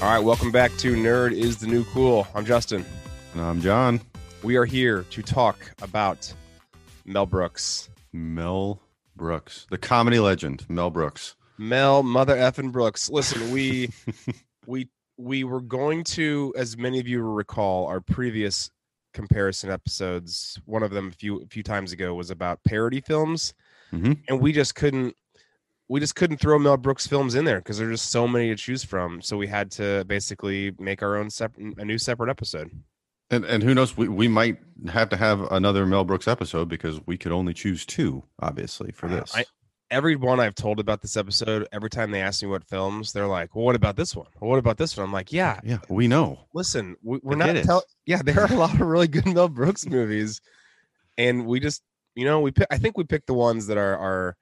All right, welcome back to Nerd is the New Cool. I'm Justin. And I'm John. We are here to talk about Mel Brooks. Mel Brooks, the comedy legend, Mel Brooks. Mel Mother effing Brooks. Listen, we we we were going to, as many of you will recall, our previous comparison episodes. One of them a few a few times ago was about parody films, Mhm. and we just couldn't we just couldn't throw Mel Brooks films in there because there's just so many to choose from. So we had to basically make our own separate a new separate episode. And and who knows, we, we might have to have another Mel Brooks episode because we could only choose two, obviously, for Uh, this. I- Everyone I've told about this episode, every time they ask me what films, they're like, "Well, what about this one? Well, what about this one?" I'm like, "Yeah, yeah, we know. listen, we, we're not get it. tell- yeah, there are a lot of really good Mel Brooks movies, and we just, you know, we pick, I think we picked the ones that are are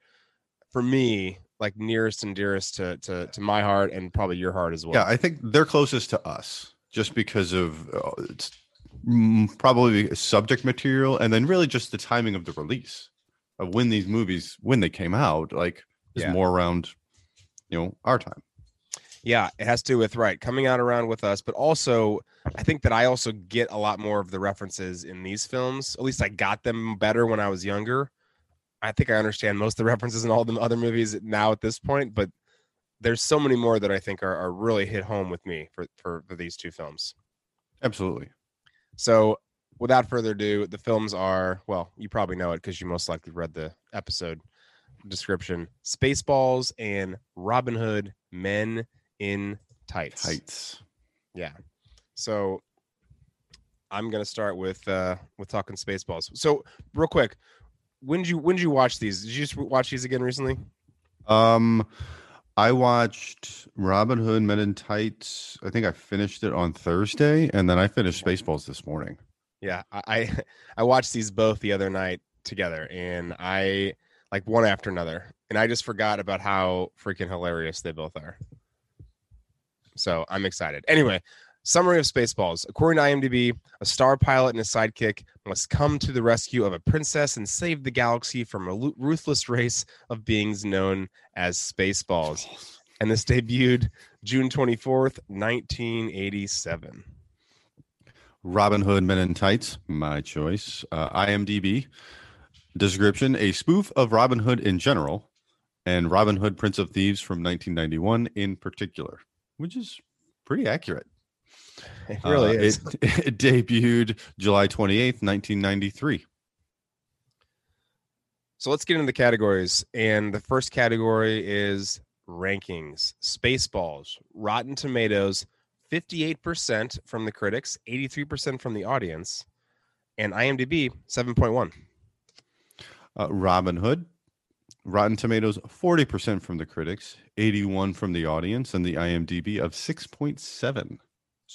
for me like nearest and dearest to to to my heart and probably your heart as well. Yeah, I think they're closest to us just because of uh, it's probably subject material and then really just the timing of the release of when these movies when they came out like is Yeah. more around you know our time. Yeah, it has to do with right coming out around with us, but also I think that I also get a lot more of the references in these films. At least I got them better when I was younger. I think I understand most of the references in all the other movies now at this point, but there's so many more that I think are, are really hit home with me for, for for these two films. Absolutely. So without further ado, the films are well, you probably know it because you most likely read the episode description. Spaceballs and Robin Hood Men in Tights. Heights. Yeah. So I'm gonna start with uh with talking Spaceballs. So real quick, when did you when did you watch these? Did you just watch these again recently? Um, I watched Robin Hood Men in Tights. I think I finished it on Thursday, and then I finished Spaceballs this morning. Yeah, I I, I watched these both the other night together, and I like one after another, and I just forgot about how freaking hilarious they both are. So I'm excited. Anyway, summary of Spaceballs. According to IMDb, a star pilot and a sidekick must come to the rescue of a princess and save the galaxy from a ruthless race of beings known as Spaceballs. And this debuted June 24th, 1987. Robin Hood Men in Tights, my choice. Uh, IMDb description: a spoof of Robin Hood in general, and Robin Hood Prince of Thieves from 1991 in particular, which is pretty accurate. It really Uh, is. It, it debuted July 28th, 1993. So let's get into the categories. And the first category is rankings. Spaceballs, Rotten Tomatoes, 58% from the critics, 83% from the audience, and IMDb 7.1. Uh, Robin Hood, Rotten Tomatoes, 40% from the critics, 81 from the audience, and the IMDb of 6.7.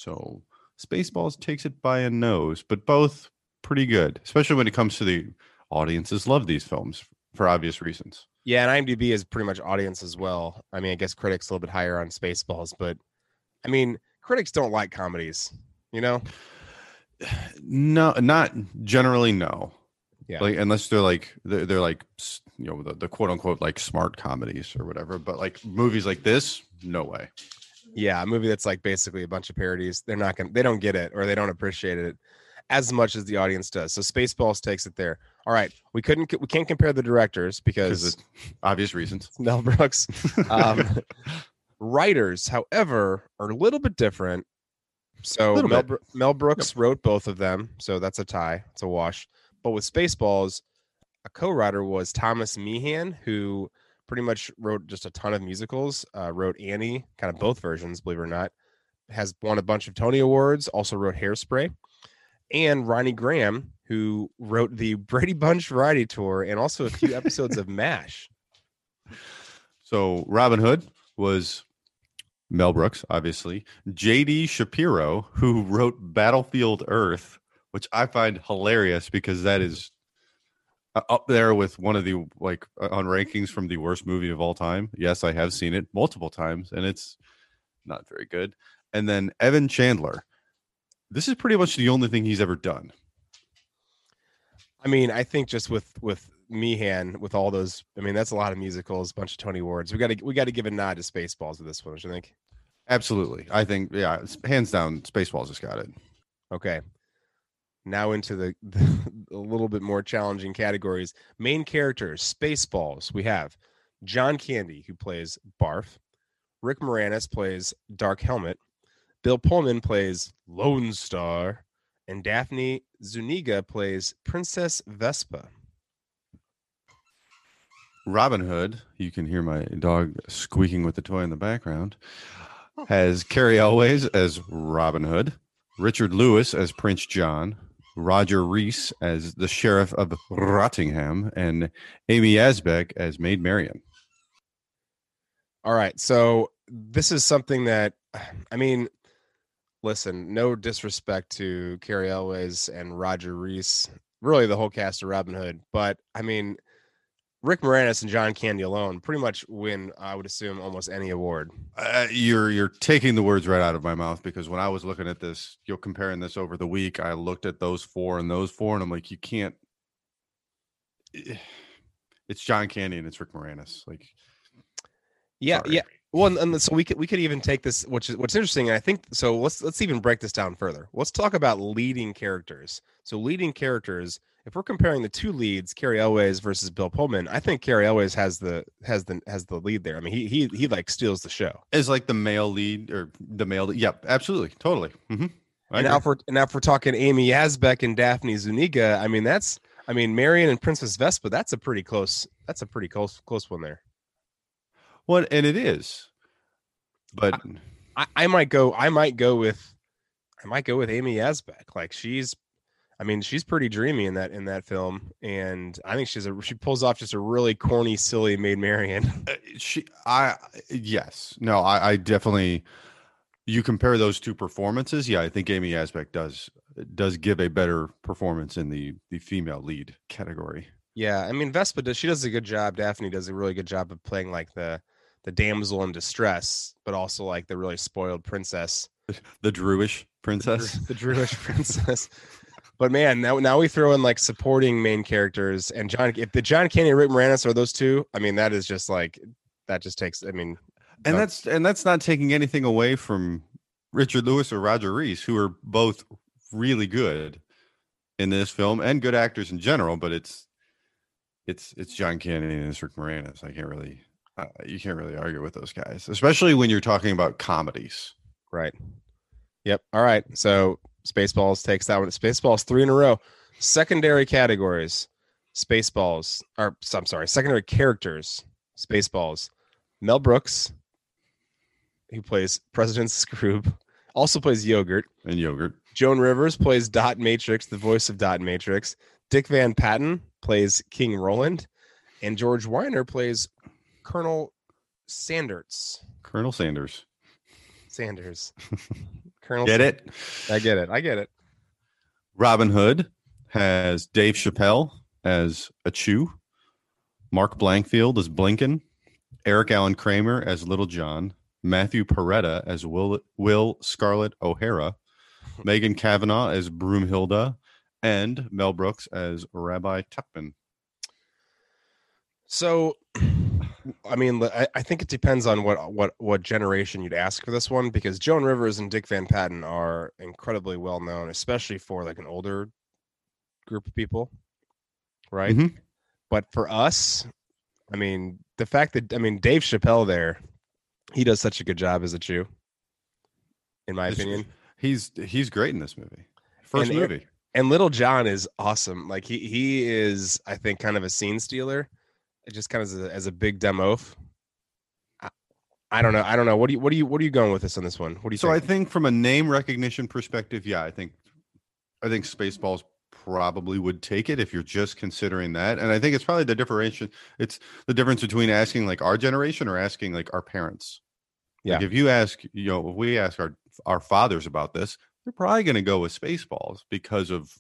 So Spaceballs takes it by a nose, but both pretty good, especially when it comes to the audiences love these films for obvious reasons. Yeah, and IMDb is pretty much audience as well. I mean, I guess critics a little bit higher on Spaceballs, but I mean, critics don't like comedies, you know? No, not generally no. Yeah. Like unless they're like they're, they're like you know the, the quote unquote like smart comedies or whatever, but like movies like this, no way. Yeah, a movie that's like basically a bunch of parodies. They're not gonna they don't get it or they don't appreciate it as much as the audience does. So Spaceballs takes it there. All right. We couldn't we can't compare the directors Because obvious reasons. Mel Brooks. Um writers, however, are a little bit different. So Mel, bit. Mel Brooks wrote both of them, so that's a tie. It's a wash. But with Spaceballs, a co-writer was Thomas Meehan, who pretty much wrote just a ton of musicals. Uh, wrote Annie, kind of both versions, believe it or not. Has won a bunch of Tony Awards. Also wrote Hairspray, and Ronnie Graham, who wrote the Brady Bunch Variety Tour and also a few episodes of MASH. So Robin Hood was Mel Brooks, obviously. J.D. Shapiro, who wrote Battlefield Earth, which I find hilarious because that is up there with one of the like on rankings mm. from the worst movie of all time. Yes, I have seen it multiple times, and it's not very good. And then Evan Chandler. This is pretty much the only thing he's ever done. I mean, I think just with with Meehan, with all those, I mean, that's a lot of musicals, a bunch of Tony Awards. We got to we got to give a nod to Spaceballs with this one, don't you think? Absolutely. I think, yeah, hands down, Spaceballs has got it. Okay. Now into the, the a little bit more challenging categories. Main characters, Spaceballs. We have John Candy, who plays Barf. Rick Moranis plays Dark Helmet. Bill Pullman plays Lone Star. And Daphne Zuniga plays Princess Vespa. Robin Hood, you can hear my dog squeaking with the toy in the background, oh. has Cary Elwes as Robin Hood, Richard Lewis as Prince John, Roger Rees as the Sheriff of Rottingham, and Amy Yasbeck as Maid Marian. All right. So this is something that, I mean, listen, no disrespect to Cary Elwes and Roger Rees, really the whole cast of Robin Hood, but I mean, Rick Moranis and John Candy alone pretty much win, I would assume, almost any award. Uh, you're you're taking the words right out of my mouth because when I was looking at this, you're comparing this over the week. I looked at those four and those four, and I'm like, you can't. It's John Candy and it's Rick Moranis. Like, yeah, sorry. yeah. Well, and, so we could we could even take this, which is what's interesting. And I think so. Let's let's even break this down further. Let's talk about leading characters. So leading characters. If we're comparing the two leads, Cary Elwes versus Bill Pullman, I think Cary Elwes has the has the has the lead there. I mean, he he he like steals the show. Is like the male lead or the male. Lead. Yep, absolutely, totally. Mm-hmm. And now for and now we're talking Amy Yasbeck and Daphne Zuniga, I mean that's I mean Marian and Princess Vespa. That's a pretty close. That's a pretty close close one there. Well, and it is, but I, I might go. I might go with. I might go with Amy Yasbeck. Like she's, I mean, she's pretty dreamy in that in that film, and I think she's a she pulls off just a really corny, silly Maid Marian. uh, she, I, yes, no, I, I definitely. You compare those two performances, yeah, I think Amy Yasbeck does does give a better performance in the the female lead category. Yeah, I mean Vespa does. She does a good job. Daphne does a really good job of playing like the the damsel in distress, but also like the really spoiled princess, The Druish princess. the Druish princess. But man, now now we throw in like supporting main characters and John. If the John Candy and Rick Moranis are those two, I mean that is just like that just takes. I mean, and that's and that's not taking anything away from Richard Lewis or Roger Rees, who are both really good in this film and good actors in general. But it's it's it's John Candy and it's Rick Moranis. I can't really uh, you can't really argue with those guys, especially when you're talking about comedies. right. Yep. All right. So Spaceballs takes that one. Spaceballs three in a row. Secondary categories. Spaceballs. Or I'm sorry. Secondary characters. Spaceballs. Mel Brooks, who plays President Skroob, also plays Yogurt. And yogurt. Joan Rivers plays Dot Matrix, the voice of Dot Matrix. Dick Van Patten plays King Roland, and George Wyner plays Colonel Sanders. Colonel Sanders. Sanders. Colonel. Get it? I get it. I get it. Robin Hood has Dave Chappelle as Achoo, Mark Blankfield as Blinkin, Eric Allen Kramer as Little John, Matthew Porretta as Will, Will Scarlett O'Hara, Megan Cavanagh as Broomhilda, and Mel Brooks as Rabbi Tuckman. So, I mean, I, I think it depends on what what what generation you'd ask for this one because Joan Rivers and Dick Van Patten are incredibly well known, especially for like an older group of people, right? Mhm. But for us, I mean, the fact that I mean Dave Chappelle there, he does such a good job as a Jew, in my This- opinion. He's he's great in this movie. First And movie. And Little John is awesome. Like he he is, I think, kind of a scene stealer, just kind of as a, as a big oaf. I, I don't know. I don't know. What do you what do you what are you going with this on this one? What do you So I think? think from a name recognition perspective, yeah, I think I think Spaceballs probably would take it if you're just considering that. And I think it's probably the differentiation. It's the difference between asking like our generation or asking like our parents. Like Yeah. if you ask, you know, if we ask our our fathers about this, they're probably going to go with Spaceballs because of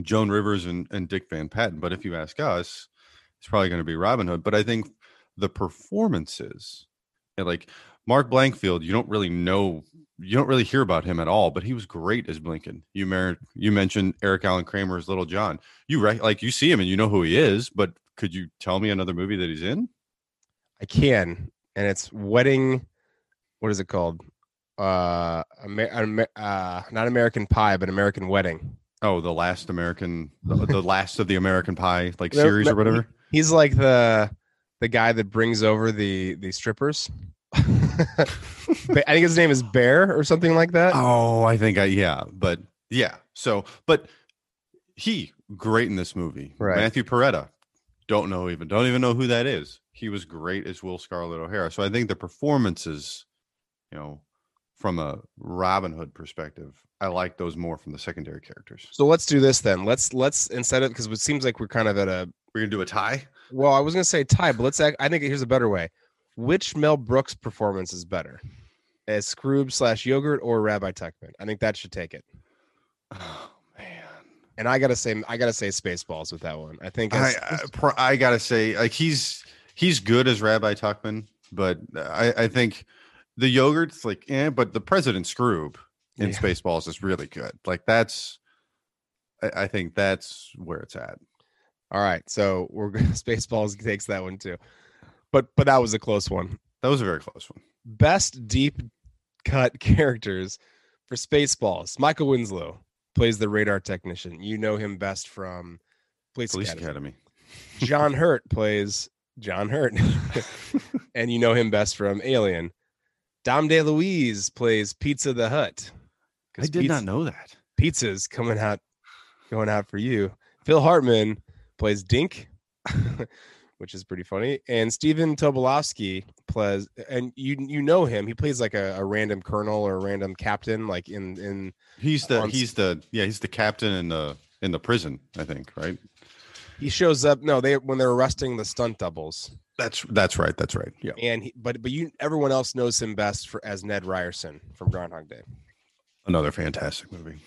Joan Rivers and, and Dick Van Patten. But if you ask us, it's probably going to be Robin Hood. But I think the performances, like Mark Blankfield, you don't really know, you don't really hear about him at all, but he was great as Blinkin. You mer- you mentioned Eric Allen Kramer as Little John. You re- like you see him and you know who he is, but could you tell me another movie that he's in? I can, and it's wedding what is it called? Uh, Amer- uh, not American Pie, but American Wedding. Oh, the last American, the, the last of the American Pie like series or whatever. He's like the the guy that brings over the the strippers. I think his name is Bear or something like that. Oh, I think I yeah, but yeah. So, but he great in this movie. Right. Matthew Porretta. Don't know even don't even know who that is. He was great as Will Scarlet O'Hara. So I think the performances, you know, from a Robin Hood perspective, I like those more from the secondary characters. So let's do this then. Let's let's instead of because it seems like we're kind of at a We're gonna do a tie. well, I was gonna say tie, but let's. act- I think here's a better way. Which Mel Brooks performance is better, as Skroob slash Yogurt or Rabbi Tuckman? I think that should take it. Oh man. And I gotta say, I gotta say Spaceballs with that one. I think I, I I gotta say, like he's he's good as Rabbi Tuckman, but I, I think the yogurt's like, eh, but the President Skroob in Yeah. Spaceballs is really good. Like that's, I, I think that's where it's at. All right. So we're gonna Spaceballs takes that one too, but but that was a close one. That was a very close one. Best deep cut characters for Spaceballs. Michael Winslow plays the radar technician. You know him best from Police, Police Academy. Academy. John Hurt plays John Hurt, and you know him best from Alien. Dom DeLuise plays Pizza the Hut. I did pizza, not know that. Pizza's coming out, going out for you. Phil Hartman plays Dink, which is pretty funny, and Stephen Tobolowsky plays, and you you know him. He plays like a, a random colonel or a random captain, like in in He's the On- he's the yeah he's the captain in the in the prison. I think right. he shows up. No, they when they're arresting the stunt doubles. That's that's right. That's right. Yeah. and he, but but you everyone else knows him best for as Ned Ryerson from Groundhog Day. Another fantastic movie.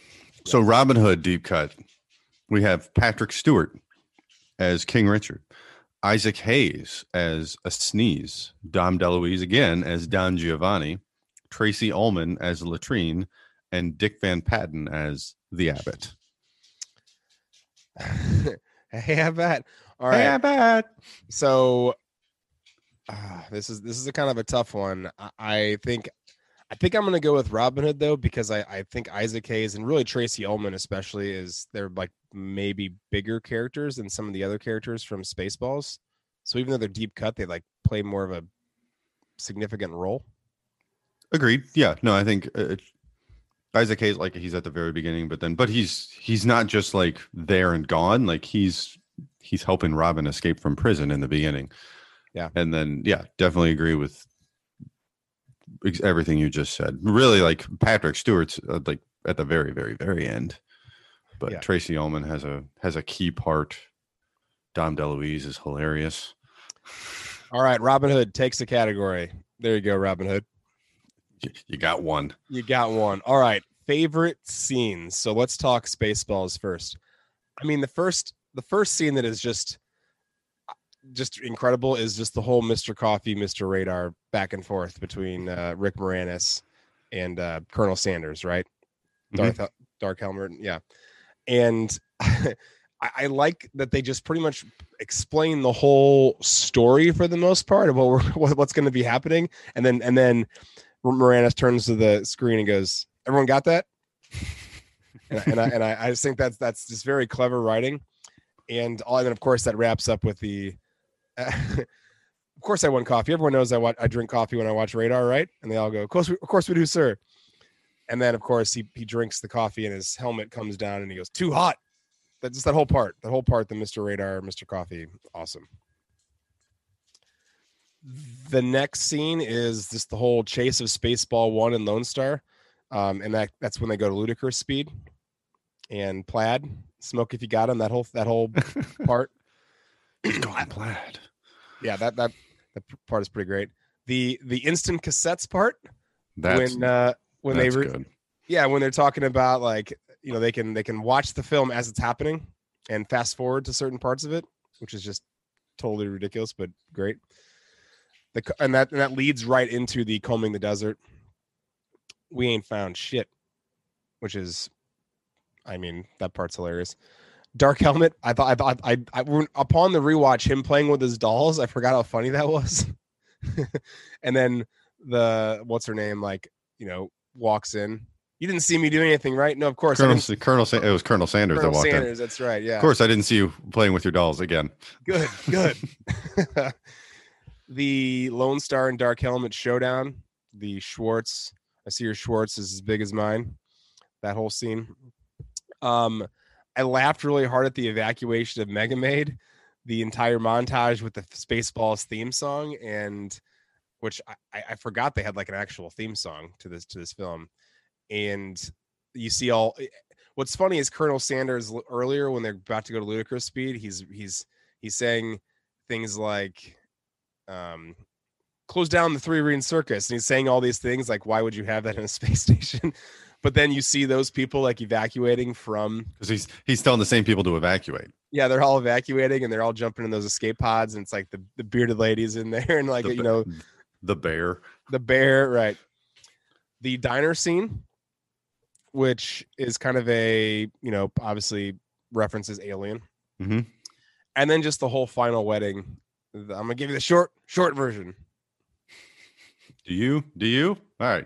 So Robin Hood deep cut. We have Patrick Stewart as King Richard, Isaac Hayes as a sneeze, Dom DeLuise again as Don Giovanni, Tracey Ullman as Latrine, and Dick Van Patten as the Abbot. hey, bet. All right. Abbot. So uh, this is this is a kind of a tough one. I, I think I think I'm gonna go with Robin Hood though because I I think Isaac Hayes and really Tracey Ullman especially is they're like maybe bigger characters than some of the other characters from Spaceballs. So even though they're deep cut, they like play more of a significant role. Agreed. Yeah. No, I think uh, Isaac Hayes like he's at the very beginning, but then but he's he's not just like there and gone. Like he's he's helping Robin escape from prison in the beginning. Yeah. And then yeah, definitely agree with everything you just said. Really, like Patrick Stewart's uh, like at the very very very end, but Yeah. Tracey Ullman has a has a key part. Dom DeLuise is hilarious. All right, Robin Hood takes the category. There you go, Robin Hood. You got one. You got one. All right. Favorite scenes. So let's talk Spaceballs first. I mean, the first the first scene that is just just incredible is just the whole Mr. Coffee, Mr. Radar back and forth between uh, Rick Moranis and uh, Colonel Sanders, right? Darth Dark Helmet, yeah. And I, I like that they just pretty much explain the whole story for the most part of what we're, what, what's going to be happening, and then and then Moranis turns to the screen and goes, "Everyone got that?" and, I- and I and I, I just think that's that's just very clever writing, and all and then of course that wraps up with the. of course, I want coffee. Everyone knows I want I drink coffee when I watch Radar, right? And they all go, "Of course, we, of course we do, sir." And then, of course, he he drinks the coffee and his helmet comes down and he goes, "Too hot." That's just that whole part. That whole part. The Mister Radar, Mister Coffee, awesome. The next scene is just the whole chase of Spaceball One and Lone Star, um, and that that's when they go to ludicrous speed, and Plaid smoke if you got him. That whole that whole part. Going plaid. Yeah, that that that part is pretty great. The the instant cassettes part That's when uh when they re- good. yeah when they're talking about like you know they can they can watch the film as it's happening and fast forward to certain parts of it which is just totally ridiculous but great the and that and that leads right into the combing the desert we ain't found shit which is i mean that part's hilarious dark helmet i thought i thought i, I when- upon the rewatch him playing with his dolls i forgot how funny that was and then the what's her name like you know walks in. You didn't see me do anything, right? No, of course. Colonel, Colonel Sa- it was Colonel Sanders Colonel that walked Sanders, that's right. Yeah. Of course, I didn't see you playing with your dolls again. Good, good. the Lone Star and Dark Helmet showdown. The Schwartz. I see your Schwartz is as big as mine. That whole scene. Um, I laughed really hard at the evacuation of Mega Maid. The entire montage with the Spaceballs theme song, and which I, I forgot they had like an actual theme song to this to this film, and you see all. What's funny is Colonel Sanders earlier when they're about to go to ludicrous speed, he's he's he's saying things like um close down the three ring circus and he's saying all these things like why would you have that in a space station but then you see those people like evacuating from Because he's he's telling the same people to evacuate. yeah they're all evacuating and they're all jumping in those escape pods and it's like the, the bearded ladies in there and like the, you know the bear. the bear right the diner scene which is kind of a you know obviously references alien Mhm. and then just the whole final wedding i'm gonna give you the short short version Do you? Do you? All right.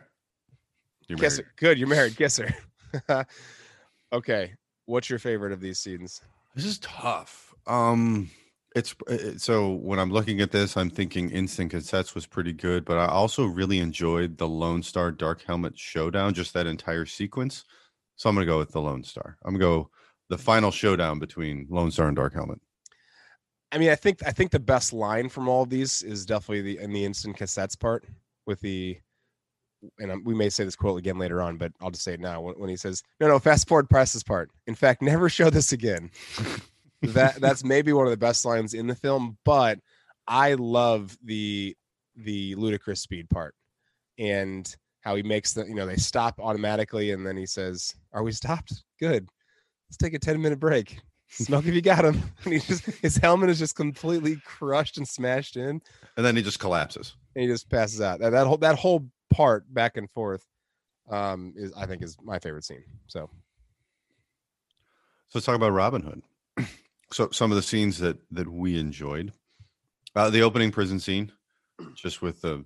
You're Kiss married. her. Good, you're married. Kiss her. okay. What's your favorite of these scenes? This is tough. Um, it's it, so when I'm looking at this, I'm thinking Instant Cassettes was pretty good, but I also really enjoyed the Lone Star Dark Helmet showdown, just that entire sequence. So I'm gonna go with the Lone Star. I'm gonna go the final showdown between Lone Star and Dark Helmet. I mean, I think I think the best line from all of these is definitely the in the instant cassettes part with the, and um, we may say this quote again later on, but I'll just say it now when, when he says, "No, no, fast forward press this part. In fact, never show this again." that that's maybe one of the best lines in the film, but I love the the ludicrous speed part and how he makes the you know they stop automatically and then he says, "Are we stopped? Good. Let's take a ten minute break." Smoke if you got him. And he just his helmet is just completely crushed and smashed in, And then he just collapses. and he just passes out. That, that whole that whole part back and forth um is I think is my favorite scene. So So let's talk about Robin Hood. so some of the scenes that that we enjoyed. Uh, the opening prison scene, just with the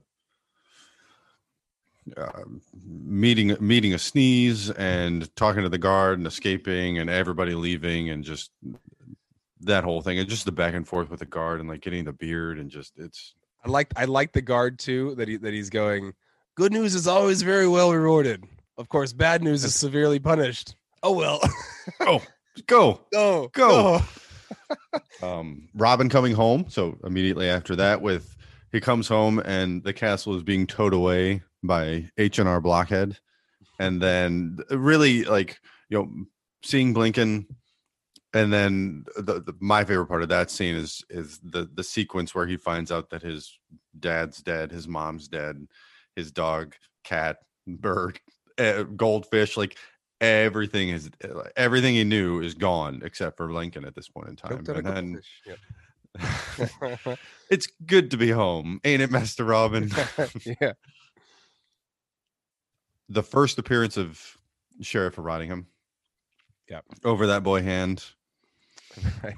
uh, meeting meeting a sneeze and talking to the guard and escaping and everybody leaving and just that whole thing and just the back and forth with the guard and like getting the beard and just it's I like I like the guard too that he that he's going. Good news is always very well rewarded. Of course, bad news is severely punished. Oh well. oh go go Go. um, Robin coming home. So immediately after that, with he comes home and the castle is being towed away by H and R Blockhead, and then really like you know seeing Blinken, and then the, the my favorite part of that scene is is the the sequence where he finds out that his dad's dead, his mom's dead, his dog, cat, bird, uh, goldfish, like everything is everything he knew is gone except for Lincoln at this point in time. Choked on a And then. Yep. it's good to be home, ain't it, Master Robin? yeah. the first appearance of Sheriff of Rottingham. Yep. Over that boy hand. Right.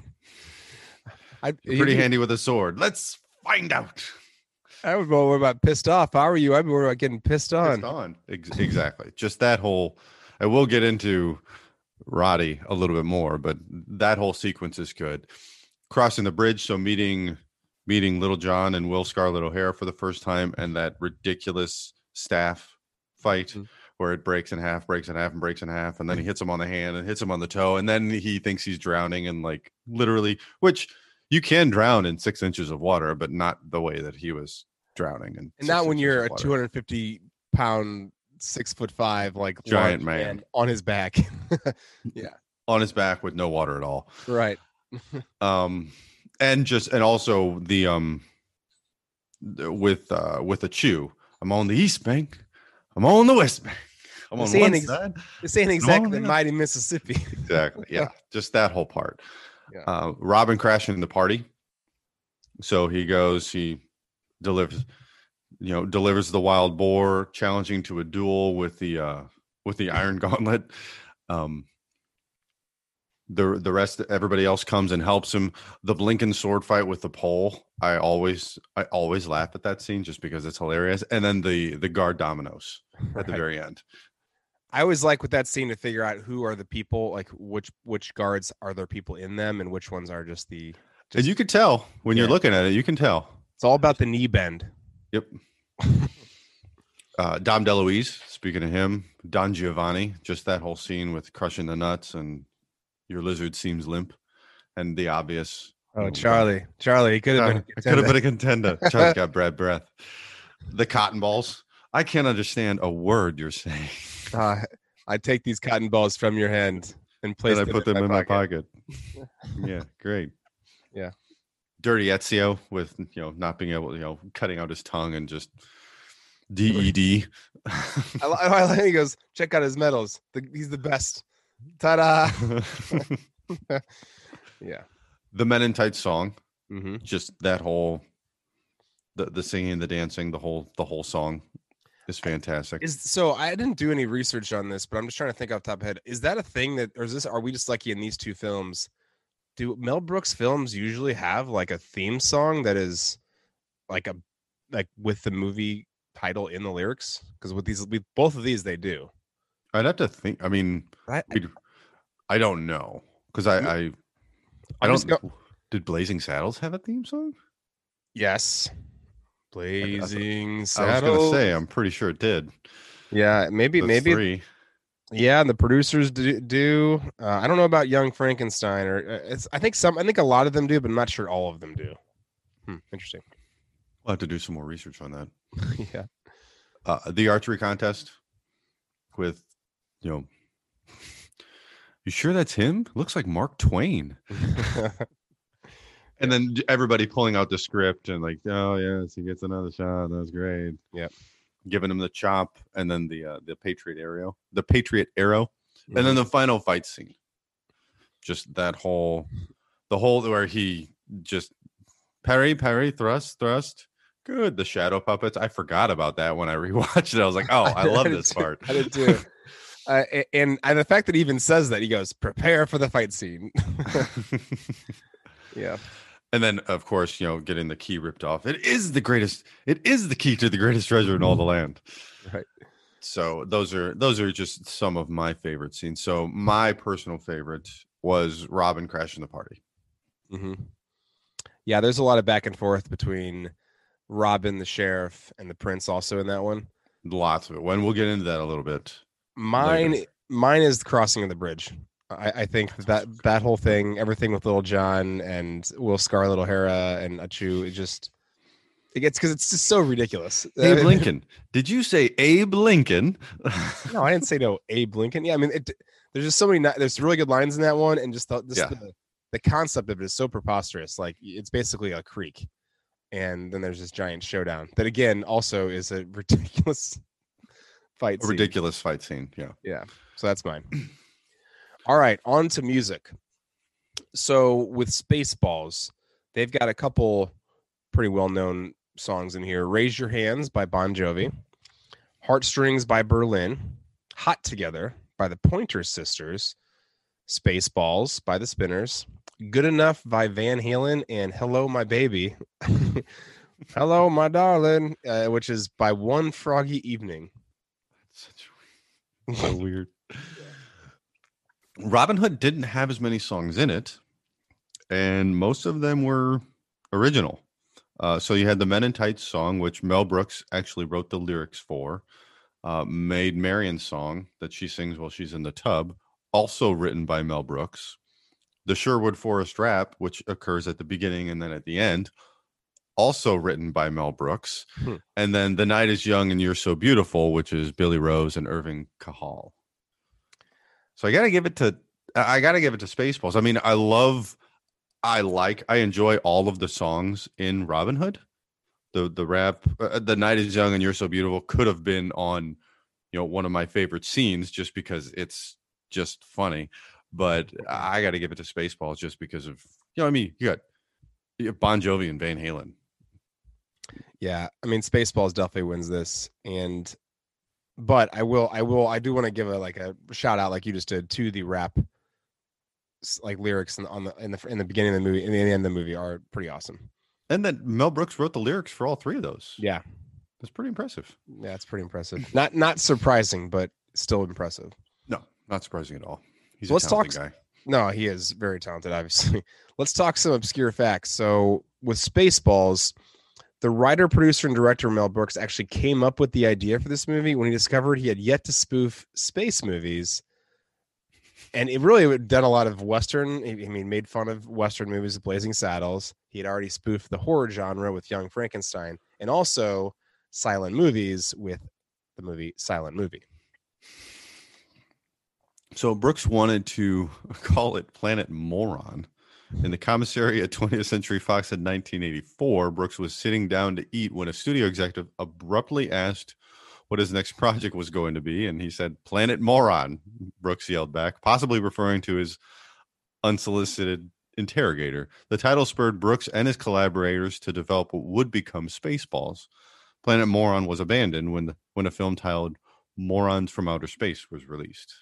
I, Pretty he- handy with a sword. Let's find out. I would worry about pissed off. How are you? I'd be worried about getting pissed on. Pissed on. Ex- exactly. Just that whole I will get into Roddy a little bit more, but that whole sequence is good. Crossing the bridge, so meeting meeting Little John and Will Scarlet O'Hara for the first time, and that ridiculous staff fight Mhm. where it breaks in half, breaks in half, and breaks in half, and then he hits him on the hand and hits him on the toe, and then he thinks he's drowning and like literally, which you can drown in six inches of water, but not the way that he was drowning. In And not when you're a 250 pound, six foot five, like Giant large man. on his back. Yeah. On his back with no water at all. right. um and just and also the um with uh with a chew i'm on the east bank i'm on the west bank i'm on one ex- side This ain't exactly the mighty Mississippi. exactly yeah just that whole part Yeah. uh robin crashing the party. So he goes he delivers you know delivers the wild boar challenging to a duel with the uh with the iron gauntlet. Um the the rest everybody else comes and helps him. The Blinkin sword fight with the pole. I always i always laugh at that scene just because it's hilarious. And then the the guard dominoes at the very end I always like with that scene to figure out who are the people, like which which guards are there people in them, and which ones are just the. and you can tell when you're looking at it you can tell it's all about the knee bend. yep uh dom deluise speaking of him don giovanni just that whole scene with crushing the nuts and your lizard seems limp and the obvious Oh, Oh, Charlie, Charlie, he could have been. It could have been a contender. Charles got bad breath. The cotton balls. I can't understand a word you're saying. Uh, I take these cotton balls from your hand and place and I them put them in my pocket. pocket. yeah, great. Yeah. Dirty Ezio with you know not being able, you know, cutting out his tongue and just DED. I, I like he goes, check out his medals. The, he's the best. Ta-da! Yeah. the Men in Tights song, hmm just that whole the the singing, the dancing, the whole the whole song is fantastic. Is so I didn't do any research on this, but I'm just trying to think off the top of my head. Is that a thing that, or is this? Are we just lucky in these two films? Do Mel Brooks films usually have like a theme song that is like a like with the movie title in the lyrics? Because with these, with both of these, they do. I'd have to think. I mean, I, I don't know because I I, I don't. Did Blazing Saddles have a theme song? yes, Blazing I was gonna say I'm pretty sure it did. yeah, maybe maybe three. Yeah, and the producers do. do. Uh, I don't know about Young Frankenstein, or uh, it's. I think some. I think a lot of them do, but I'm not sure all of them do. Hmm, interesting. We'll have to do some more research on that. yeah. Uh, the archery contest with you know. You sure that's him? Looks like Mark Twain. And then everybody pulling out the script and like, oh yes, he gets another shot. That's great. Yeah, Giving him the chop and then the uh, the Patriot arrow, the Patriot arrow, and Mm-hmm. then the final fight scene. Just that whole, the whole where he just parry, parry, thrust, thrust. Good. The shadow puppets. I forgot about that when I rewatched it. I was like, oh, I love did this too. part. I did too. Uh, and and the fact that he even says that he goes prepare for the fight scene. yeah. And then, of course, you know, getting the key ripped off. It is the greatest. It is the key to the greatest treasure in all the land. Right. So those are those are just some of my favorite scenes. So my personal favorite was Robin crashing the party. mm-hmm. Yeah, there's a lot of back and forth between Robin, the sheriff, and the prince. Also in that one. Lots of it. When we'll get into that a little bit. Mine, Later. mine is the crossing of the bridge. I, I think that that whole thing, everything with Little John and Will Scarlet O'Hara and Achoo, it just it gets because it's just so ridiculous. Abe Lincoln. Did you say Abe Lincoln? no, I didn't say no. Abe Lincoln. Yeah, I mean, it, there's just so many. There's really good lines in that one, and just the, just Yeah. the the concept of it is so preposterous. Like it's basically a creek, and then there's this giant showdown that again also is a ridiculous fight. A scene. ridiculous fight scene. Yeah. Yeah. So that's mine. All right, on to music. So with Spaceballs, they've got a couple pretty well-known songs in here. Raise Your Hands by Bon Jovi, Heartstrings by Berlin, Hot Together by the Pointer Sisters, Spaceballs by the Spinners, Good Enough by Van Halen, and Hello My Baby. Hello My Darling, uh, which is by One Froggy Evening. That's such so weird. Robin Hood didn't have as many songs in it, and most of them were original. Uh, so you had the Men in Tights song, which Mel Brooks actually wrote the lyrics for. Uh, Maid Marian's song that she sings while she's in the tub, also written by Mel Brooks. The Sherwood Forest Rap, which occurs at the beginning and then at the end, also written by Mel Brooks. Hmm. And then The Night is Young and You're So Beautiful, which is Billy Rose and Irving Kahal. So I got to give it to I got to give it to Spaceballs. I mean, I love I like I enjoy all of the songs in Robin Hood. The the rap uh, The Night is Young and You're So Beautiful could have been on you know one of my favorite scenes just because it's just funny. But I got to give it to Spaceballs just because of you know I mean, you got you got Bon Jovi and Van Halen. Yeah, I mean Spaceballs definitely wins this, and but I will, I will, I do want to give a like a shout out, like you just did, to the rap like lyrics in, on the in the in the beginning of the movie in the end of the movie are pretty awesome. And then Mel Brooks wrote the lyrics for all three of those. Yeah, That's pretty impressive. yeah, it's pretty impressive. Not not surprising, but still impressive. No, not surprising at all. He's So a let's talk talented guy. No, he is very talented, obviously. Let's talk some obscure facts. So, with Spaceballs, the writer, producer, and director Mel Brooks actually came up with the idea for this movie when he discovered he had yet to spoof space movies. And it really done a lot of Western, I mean, made fun of Western movies, with Blazing Saddles. He had already spoofed the horror genre with Young Frankenstein and also silent movies with the movie Silent Movie. So Brooks wanted to call it Planet Moron. In the commissary at 20th Century Fox in 1984, Brooks was sitting down to eat when a studio executive abruptly asked what his next project was going to be, and he said, Planet Moron, Brooks yelled back, possibly referring to his unsolicited interrogator. The title spurred Brooks and his collaborators to develop what would become Spaceballs. Planet Moron was abandoned when the, when a film titled Morons from Outer Space was released.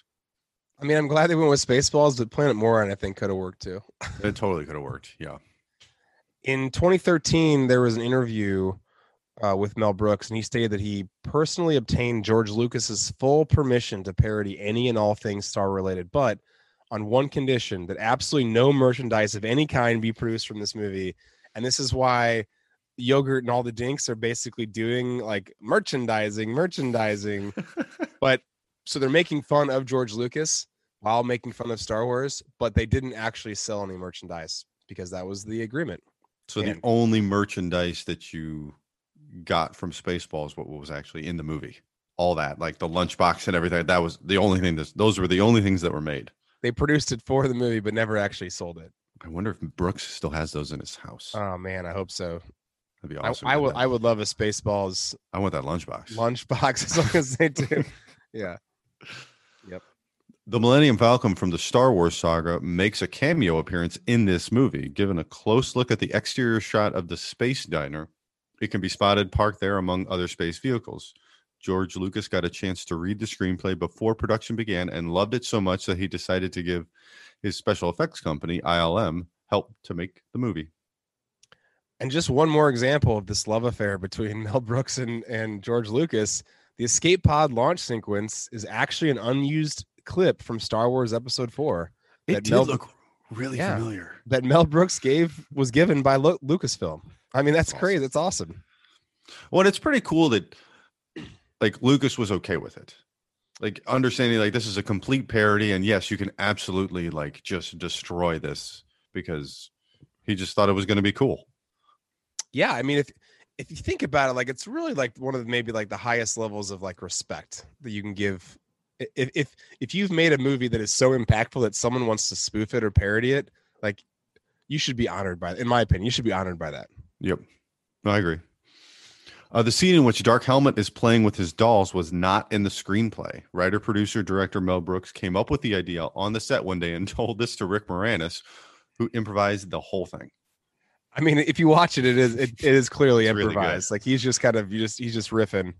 I mean, I'm glad they went with Spaceballs, but Planet Moron, I think, could have worked too. It totally could have worked. Yeah. in 2013 there was an interview uh, with mel brooks and he stated that he personally obtained george lucas's full permission to parody any and all things star related but on one condition that absolutely no merchandise of any kind be produced from this movie and this is why yogurt and all the dinks are basically doing like merchandising merchandising but so they're making fun of george lucas while making fun of star wars but they didn't actually sell any merchandise because that was the agreement So the only merchandise that you got from Spaceballs, was what was actually in the movie, all that, like the lunchbox and everything, that was the only thing that those were the only things that were made. they produced it for the movie but never actually sold it I wonder if Brooks still has those in his house. oh man i hope so That'd be I, awesome. I to would i would love a spaceballs I want that lunchbox. lunchbox as long as they do yeah The Millennium Falcon from the Star Wars saga makes a cameo appearance in this movie. Given a close look at the exterior shot of the space diner, it can be spotted parked there among other space vehicles. George Lucas got a chance to read the screenplay before production began and loved it so much that he decided to give his special effects company, ILM, help to make the movie. and just one more example of this love affair between mel brooks and, and george lucas the escape pod launch sequence is actually an unused clip from star wars episode 4 It That did Mel- look really Yeah. familiar. that mel brooks gave was given by Lu- lucasfilm i mean that's Awesome. crazy that's awesome Well, it's pretty cool that like Lucas was okay with it. Like understanding like this is a complete parody and yes, you can absolutely like just destroy this because he just thought it was going to be cool. yeah i mean if if you think about it like it's really like one of the maybe like the highest levels of like respect that you can give if if if you've made a movie that is so impactful that someone wants to spoof it or parody it like you should be honored by in my opinion you should be honored by that Yep. I agree. Uh, the scene in which Dark Helmet is playing with his dolls was not in the screenplay. Writer, producer, director Mel Brooks came up with the idea on the set one day and told this to Rick Moranis, who improvised the whole thing. I mean if you watch it it is it, it is clearly It's really improvised like he's just kind of you just he's just riffing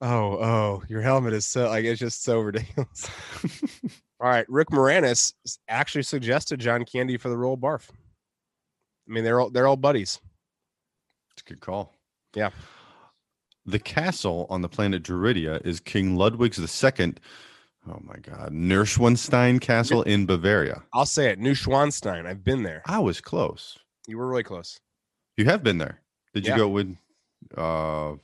oh oh your helmet is so like it's just so ridiculous all right rick moranis actually suggested john candy for the role of barf i mean they're all they're all buddies It's a good call. Yeah. The castle on the planet Druidia is King Ludwig's II. Oh my God. Neuschwanstein Castle in Bavaria. I'll say it. New Schwanstein. I've been there. I was close. You were really close. You have been there. Did you go with uh I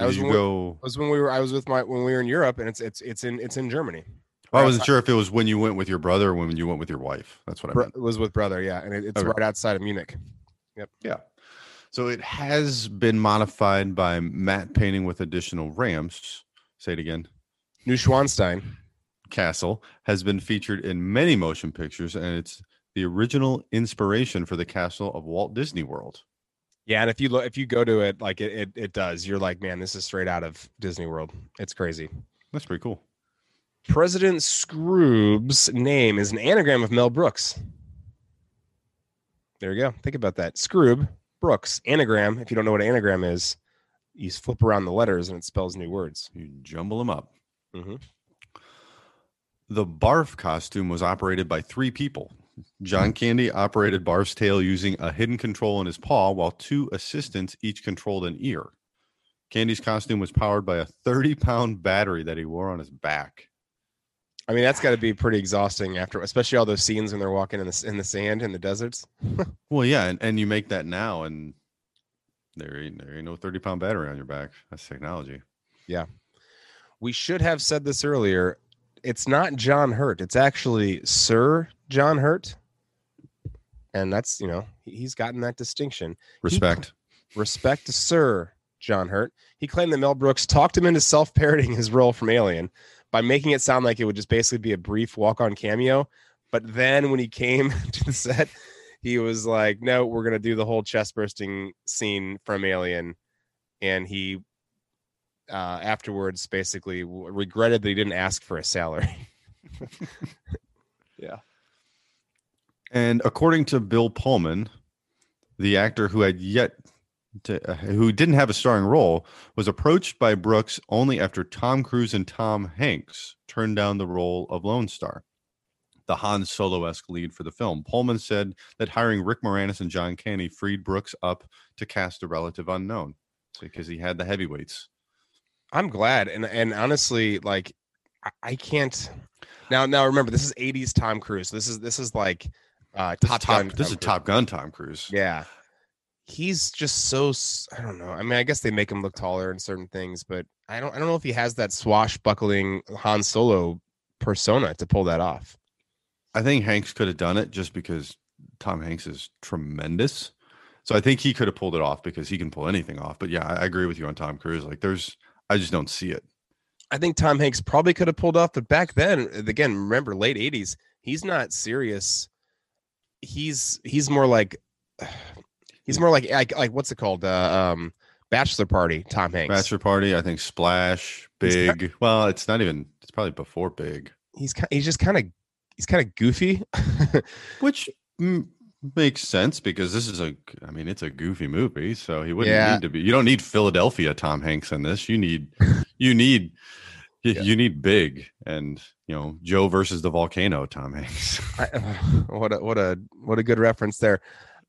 did was you when- go It was when we were. I was with my when we were in Europe, and it's it's it's in it's in Germany. I wasn't outside- sure if it was when you went with your brother or when you went with your wife. That's what I meant. It was with brother, yeah, and it, it's Okay. right outside of Munich. Yep. Yeah. So it has been modified by matte painting with additional ramps. Say it again. New Schwanstein. Castle has been featured in many motion pictures, and it's the original inspiration for the castle of Walt Disney World. Yeah, and if you look, if you go to it, like it, it, it does. You're like, man, this is straight out of Disney World. It's crazy. That's pretty cool. President Skroob's name is an anagram of Mel Brooks. There you go. Think about that. Skroob Brooks anagram. If you don't know what an anagram is, you flip around the letters and it spells new words. You jumble them up. Mhm. The barf costume was operated by three people John Candy operated Barf's tail using a hidden control in his paw, while two assistants each controlled an ear. Candy's costume was powered by a 30 pound battery that he wore on his back. I mean, that's got to be pretty exhausting after, especially all those scenes when they're walking in the in the sand in the deserts. Well, yeah, and, and you make that now, and there ain't, there ain't no 30 pound battery on your back. That's technology. Yeah. We should have said this earlier. It's not John Hurt. It's actually Sir John Hurt, and that's you know he's gotten that distinction. Respect. Respect to Sir John Hurt. He claimed that Mel Brooks talked him into self-parodying his role from Alien by making it sound like it would just basically be a brief walk-on cameo. But then when he came to the set, he was like, "No, we're gonna do the whole chest bursting scene from Alien," and he uh, afterwards basically w- regretted that he didn't ask for a salary. yeah. And according to Bill Pullman, the actor who had yet to, uh, who didn't have a starring role, was approached by Brooks only after Tom Cruise and Tom Hanks turned down the role of Lone Star, the Han Solo-esque lead for the film. Pullman said that hiring Rick Moranis and John Candy freed Brooks up to cast a relative unknown because he had the heavyweights. I'm glad, and and honestly, like I, I can't now. Now remember, this is '80s Tom Cruise. This is this is like uh, This Top is top, Gun. this Tom is Cruise. Top Gun Tom Cruise. Yeah, he's just so. I don't know. I mean, I guess they make him look taller in certain things, but I don't. I don't know if he has that swashbuckling Han Solo persona to pull that off. I think Hanks could have done it just because Tom Hanks is tremendous. So I think he could have pulled it off because he can pull anything off. But yeah, I, I agree with you on Tom Cruise. Like there's, I just don't see it. I think Tom Hanks probably could have pulled off, but back then, again, remember late '80s, he's not serious. He's he's more like he's more like like, like what's it called? Uh, um, Bachelor Party. Tom Hanks. Bachelor Party, I think Splash, He's ki- Big. well, it's not even. It's probably before Big, He's he's just kind of he's kind of goofy. which mm, makes sense because this is a. I mean, it's a goofy movie, so he wouldn't Yeah. need to be. You don't need Philadelphia Tom Hanks in this. You need, you need, you, Yeah. you need Big and you know Joe versus the volcano. Tom Hanks. I, what a what a what a good reference there.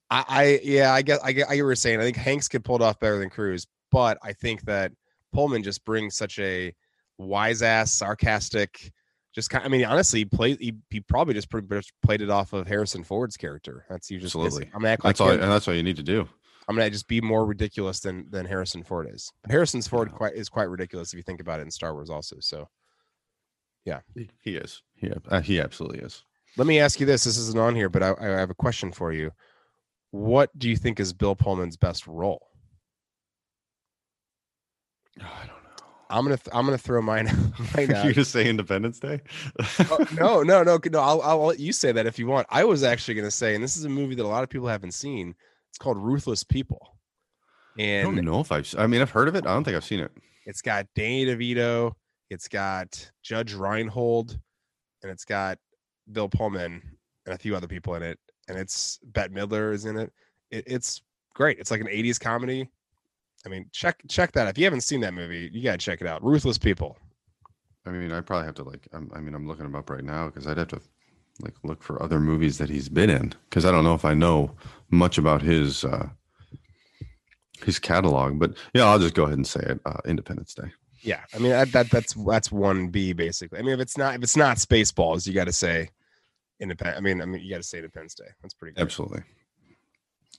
I, I yeah, I guess I get I get what you're saying. I think Hanks could pull it off better than Cruise, but I think that Pullman just brings such a wise ass, sarcastic, just kind. I mean, honestly, he played he, he probably just pretty much played it off of Harrison Ford's character. That's you just Absolutely. I'm gonna act like That's all, him. and that's all you need to do. I'm gonna just be more ridiculous than than Harrison Ford is. But Harrison's Ford Yeah. quite is quite ridiculous if you think about it in Star Wars also. So yeah, He is. He uh, he absolutely is. let me ask you this: This isn't on here, but I, I have a question for you. What do you think is Bill Pullman's best role? I don't know. I'm gonna th- I'm gonna throw mine mine out. gonna say Independence Day? Oh, no, no, no, no. I'll I'll let you say that if you want. I was actually gonna say, and this is a movie that a lot of people haven't seen. It's called Ruthless People, And I don't know if I've. I mean, I've heard of it. I don't think I've seen it. it's got Danny DeVito, it's got Judge Reinhold, and it's got Bill Pullman and a few other people in it. And it's Bette Midler is in it. it. It's great. It's like an 80s comedy. I mean, check check that. If you haven't seen that movie, you gotta check it out. Ruthless People. I mean, I probably have to like. I'm, I mean, I'm looking him up right now because I'd have to like look for other movies that he's been in because I don't know if I know much about his uh his catalog. But yeah, I'll just go ahead and say it. Uh, Independence Day. Yeah, I mean that, that that's that's one B basically. I mean, if it's not if it's not Spaceballs, you got to say Independence. I mean, I mean, you got to say Independence Day. That's pretty good. Absolutely.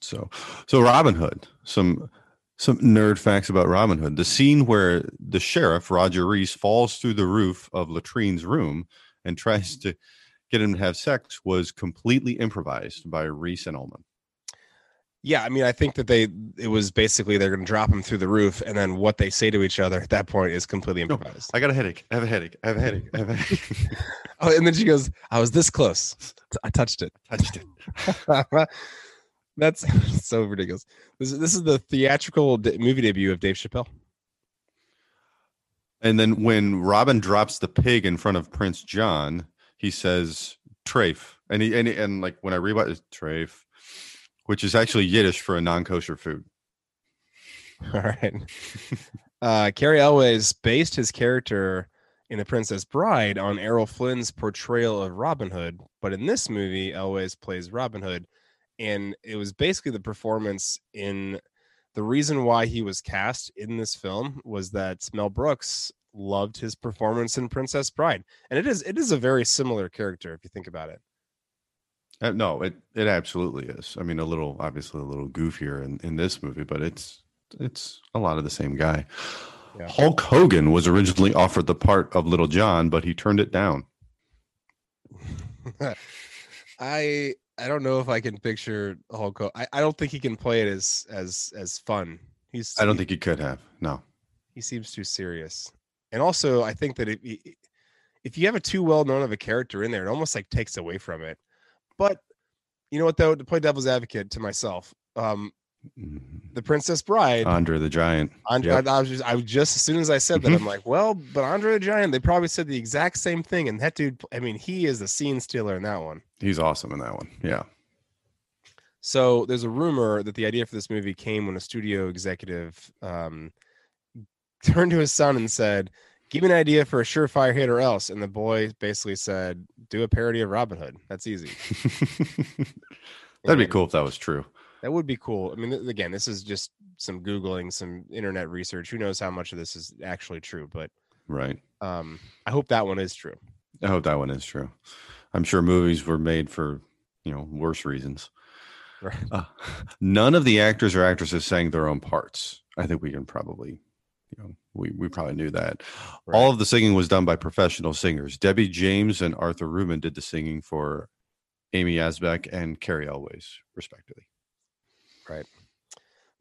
So, so Robin Hood. Some some nerd facts about Robin Hood. The scene where the sheriff Roger Rees falls through the roof of Latrine's room and tries to get him to have sex was completely improvised by Rees and Ullman. Yeah, I mean, I think that they it was basically they're going to drop him through the roof, and then what they say to each other at that point is completely No, improvised. I got a headache. I have a headache. I have a headache. I have a headache. oh, and then she goes, "I was this close. I touched it." Touched it. That's so ridiculous. This is this is the theatrical de- movie debut of Dave Chappelle. And then when Robin drops the pig in front of Prince John, he says "trafe," and he and, he- and like when I read about it, "trafe," which is actually Yiddish for a non-kosher food. All right. Uh, Cary Elwes based his character in The Princess Bride on Errol Flynn's portrayal of Robin Hood, but in this movie, Elwes plays Robin Hood, and it was basically the performance in the reason why he was cast in this film was that Mel Brooks loved his performance in Princess Bride, and it is it is a very similar character if you think about it. Uh, no, it it absolutely is. I mean, a little obviously a little goofier in, in this movie, but it's it's a lot of the same guy. Yeah. Hulk Hogan was originally offered the part of Little John, but he turned it down. I I don't know if I can picture Hulk. Hogan. I, I don't think he can play it as as as fun. He's I don't he, think he could have. No. he seems too serious. And also, I think that if if you have a too well known of a character in there, it almost like takes away from it. But you know what though, to play devil's advocate to myself, um, Mhm. the Princess Bride. Andre the Giant. Andre, Yep. I, I was just, I was just as soon as I said that, Mhm. I'm like, well, but Andre the Giant, they probably said the exact same thing, and that dude, I mean, he is the scene stealer in that one. He's awesome in that one. Yeah. So there's a rumor that the idea for this movie came when a studio executive um, turned to his son and said, "Give me an idea for a surefire hit or else." And the boy basically said, "Do a parody of Robin Hood. That's easy." That'd be cool if that was true. That would be cool. I mean, th- again, this is just some googling, some internet research. Who knows how much of this is actually true? But Right. um, I hope that one is true. I hope that one is true. I'm sure movies were made for, you know, worse reasons. Right. Uh, none of the actors or actresses sang their own parts. I think we can probably, you know, we, we probably knew that. All of the singing was done by professional singers. Debbie James and Arthur Rubin did the singing for Amy Yasbeck and Cary Elwes, respectively. Right.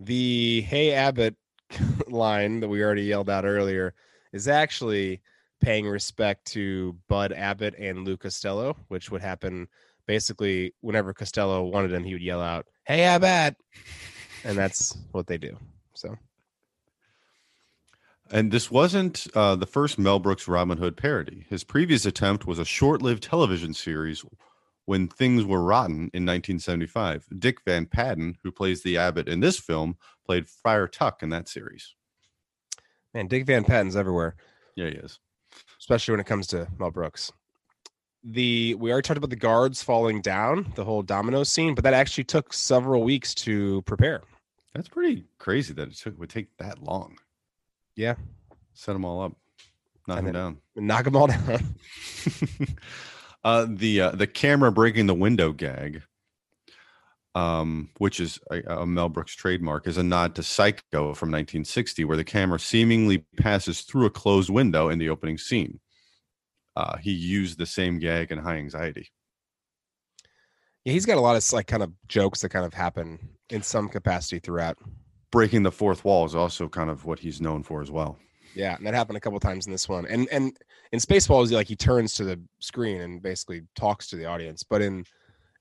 The Hey Abbott line that we already yelled out earlier is actually paying respect to Bud Abbott and Lou Costello, which would happen basically whenever Costello wanted him, he would yell out, Hey Abbott. And that's what they do. So And this wasn't uh, the first Mel Brooks Robin Hood parody. His previous attempt was a short lived television series when things were rotten in 1975. Dick Van Patten, who plays the abbot in this film, played Friar Tuck in that series. man, Dick Van Patten's everywhere, Yeah, he is. especially when it comes to Mel Brooks. The we already talked about the guards falling down, the whole domino scene, but that actually took several weeks to prepare. That's pretty crazy that it took, would take that long. Yeah. Set them all up, knock them down. Knock them all down. uh, the uh, the camera breaking the window gag, um, which is a, a Mel Brooks trademark, is a nod to Psycho from 1960, where the camera seemingly passes through a closed window in the opening scene. Uh, he used the same gag in High Anxiety. Yeah, he's got a lot of like kind of jokes that kind of happen in some capacity throughout. Breaking the fourth wall is also kind of what he's known for as well. Yeah, and that happened a couple times in this one. And and in Spaceballs, like he turns to the screen and basically talks to the audience. But in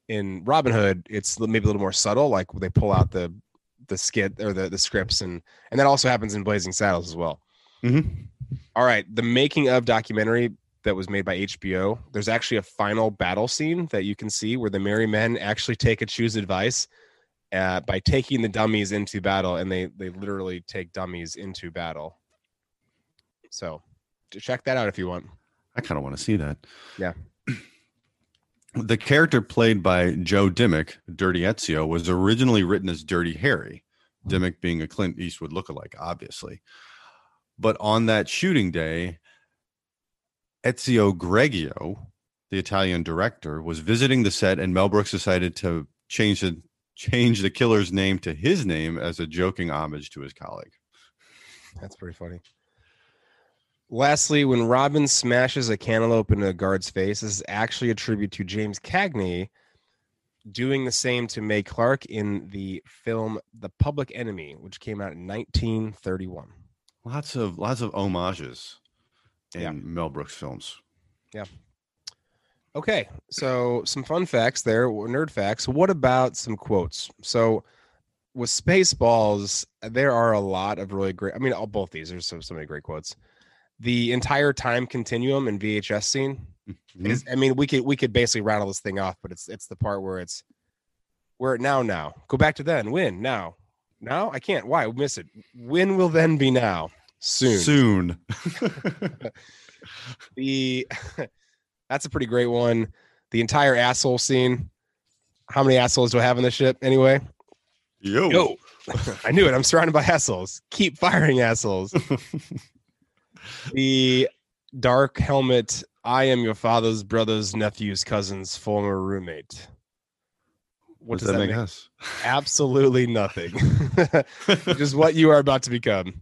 in Robin Hood, it's maybe a little more subtle. Like they pull out the the skit or the the scripts, and and that also happens in Blazing Saddles as well. Mhm. All right, the making of documentary that was made by HBO. There's actually a final battle scene that you can see where the merry men actually take a choose advice uh, by taking the dummies into battle, and they they literally take dummies into battle. So check that out if you want. I kind of want to see that. Yeah. The character played by Joe Dimmick, Dirty Ezio, was originally written as Dirty Harry, Dimmick being a Clint Eastwood lookalike, obviously. But on that shooting day, Ezio Greggio, the Italian director, was visiting the set, and Mel Brooks decided to change the change the killer's name to his name as a joking homage to his colleague. That's pretty funny. Lastly, when Robin smashes a cantaloupe into a guard's face, this is actually a tribute to James Cagney doing the same to Mae Clarke in the film The Public Enemy, which came out in 1931. Lots of lots of homages in Yeah. Mel Brooks films. Okay, so some fun facts there, nerd facts. What about some quotes? So with Spaceballs, there are a lot of really great. I mean, all both these. There's so so many great quotes. The entire time continuum and VHS scene Mhm. is. I mean, we could we could basically rattle this thing off, but it's it's the part where it's where it now now go back to then when now now I can't. Why miss it? When will then be now? Soon. Soon. the that's a pretty great one. The entire asshole scene. How many assholes do I have on the ship anyway? Yo. Yo, I knew it. I'm surrounded by assholes. Keep firing assholes. the dark helmet. I am your father's brother's nephew's cousin's former roommate. What does that make us? Absolutely nothing. Which is what you are about to become.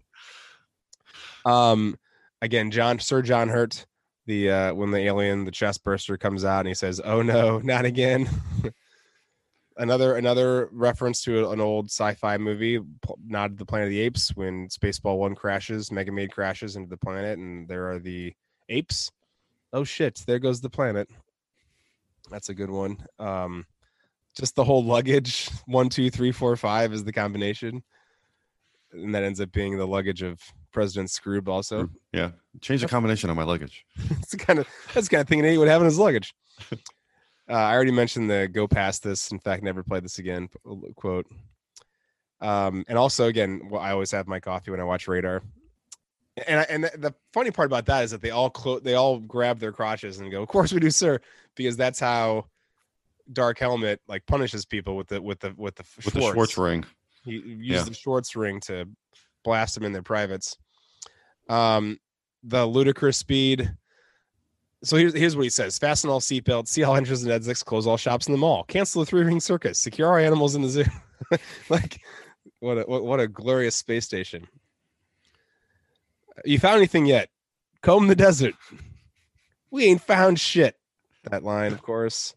Um, again, John Sir John Hurt, the uh, when the alien, the chest burster comes out and he says, "Oh no, not again." another another reference to an old sci-fi movie, not the Planet of the Apes, when Spaceball One crashes, Mega Maid crashes into the planet, and there are the apes. Oh shit! There goes the planet. That's a good one. Um, just the whole luggage one, two, three, four, five is the combination, and that ends up being the luggage of President Skroob. Also, yeah, change the combination on my luggage. it's the kind of that's the kind of thing an idiot would have in his luggage. Uh, I already mentioned the go past this. In fact, never play this again quote. Um, and also, again, well, I always have my coffee when I watch Radar. And I, and the funny part about that is that they all clo- they all grab their crotches and go, "Of course we do, sir," because that's how Dark Helmet like punishes people with the with the with the with Schwartz. the Schwartz ring. He uses yeah. the Schwartz ring to blast them in their privates. Um, the ludicrous speed. So here's, here's what he says. Fasten all seatbelts see all entrances and exits close all shops in the mall. Cancel the three ring circus. Secure our animals in the zoo. Like what a what, what a glorious space station. You found anything yet? Comb the desert. We ain't found shit. That line of course.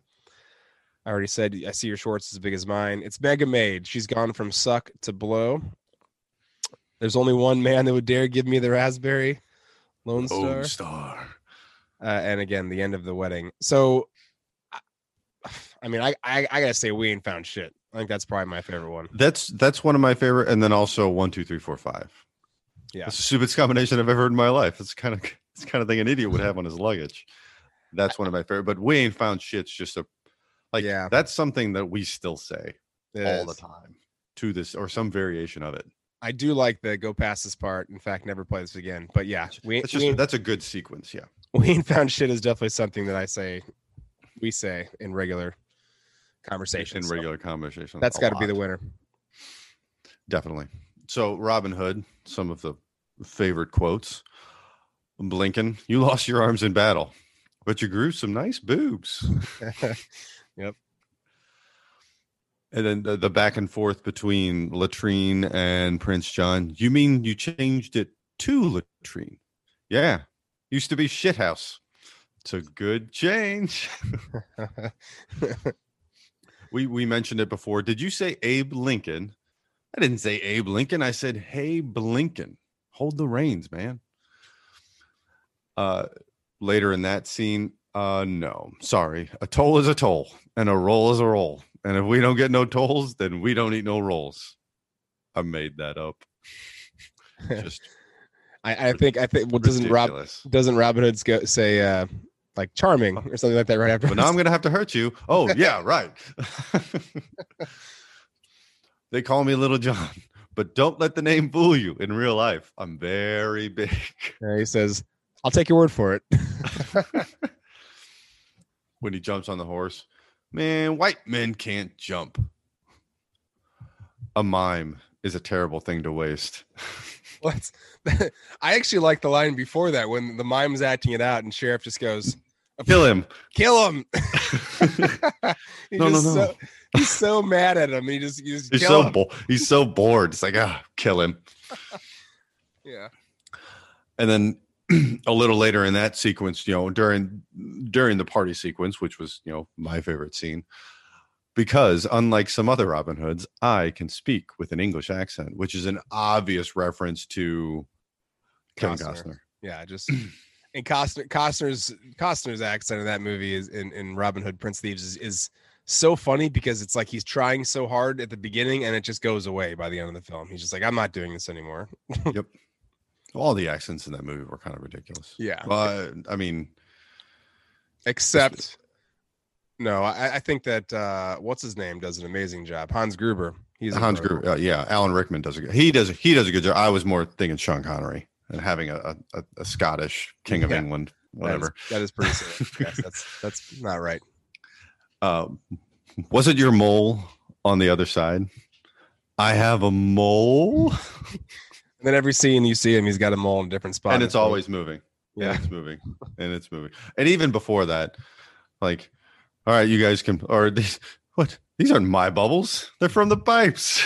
I already said i see your shorts as big as mine. It's mega maid she's gone from suck to blow there's only one man that would dare give me the raspberry lone star, lone star uh, and again the end of the wedding. So, I mean, I, I I gotta say we ain't found shit. I think that's probably my favorite one. That's that's one of my favorite, and then also one, two, three, four, five. Yeah, it's the stupidest combination I've ever heard in my life. It's kind of it's kind of thing an idiot would have on his luggage. That's one of my favorite. But we ain't found shit's just a like yeah. That's something that we still say it all is. the time to this or some variation of it. I do like the go past this part. In fact, never play this again. But yeah, we, that's just we, that's a good sequence. Yeah, we ain't found shit is definitely something that I say, we say in regular conversation. In regular conversation, that's got to be the winner. Definitely. So Robin Hood, some of the favorite quotes. Blinkin, you lost your arms in battle, but you grew some nice boobs. yep. And then the, the, back and forth between Latrine and Prince John. You mean you changed it to Latrine? Yeah. Used to be shithouse. It's a good change. we we mentioned it before. Did you say Abe Lincoln? I didn't say Abe Lincoln. I said, "Hey, Blinkin, hold the reins, man." Uh, later in that scene, uh, no, sorry. A toll is a toll, and a roll is a roll. And if we don't get no tolls, then we don't eat no rolls. I made that up. Just I, I think I think well doesn't Rob doesn't Robin Hood go, say uh like charming or something like that right after. But now I'm gonna have to hurt you. Oh yeah, right. they call me Little John, but don't let the name fool you. In real life, I'm very big. Yeah, he says, "I'll take your word for it." when he jumps on the horse, man, white men can't jump. A mime is a terrible thing to waste. What's I actually like the line before that when the mime's acting it out and sheriff just goes, "Kill him, kill him." no, no, no. So, he's so mad at him. He just, he just he's so bo- he's so bored. It's like, ah, kill him. yeah. And then a little later in that sequence, you know, during during the party sequence, which was you know my favorite scene, because unlike some other Robin Hoods, I can speak with an English accent, which is an obvious reference to Kevin Costner. Costner. Yeah, just and Costner Costner's Costner's accent in that movie is in, in Robin Hood Prince Thieves is, is so funny because it's like he's trying so hard at the beginning and it just goes away by the end of the film. He's just like, I'm not doing this anymore. yep. All the accents in that movie were kind of ridiculous. Yeah. Well, I, mean, except no, I, I, think that uh, what's his name does an amazing job. Hans Gruber. He's Hans Gruber. Uh, yeah, Alan Rickman does a good. He does. He does a good job. I was more thinking Sean Connery and having a, a, a Scottish King of yeah. England whatever. That is, that is pretty silly. yes, that's that's not right. Um, was it your mole on the other side? I have a mole, And then every scene you see him, he's got a mole in a different spot. and it's always moving. Yeah, it's moving, and it's moving. And even before that, like, all right, you guys can, or these, what? These aren't my bubbles. They're from the pipes.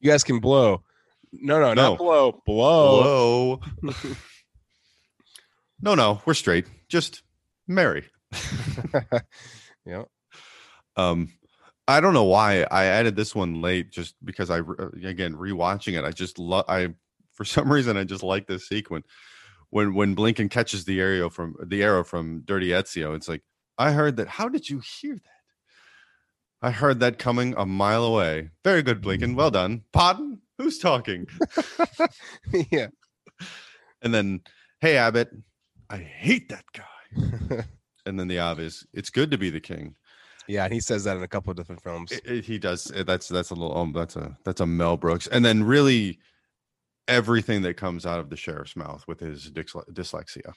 You guys can blow. No, no, No. not blow. Blow. Hello. no, no, we're straight. Just marry. yeah. Um, I don't know why I added this one late, just because I uh, again rewatching it. I just love. I for some reason I just like this sequence when when Blinkin catches the arrow from the arrow from Dirty Ezio. It's like I heard that. How did you hear that? I heard that coming a mile away. Very good, mm-hmm. Blinkin. Well done. Pardon? Who's talking? yeah. And then, hey Abbott, I hate that guy. And then the obvious, it's good to be the king. Yeah, and he says that in a couple of different films. It- it- he does. it- That's that's a little. Um, that's a that's a Mel Brooks. And then really, everything that comes out of the sheriff's mouth with his dysle- dyslexia.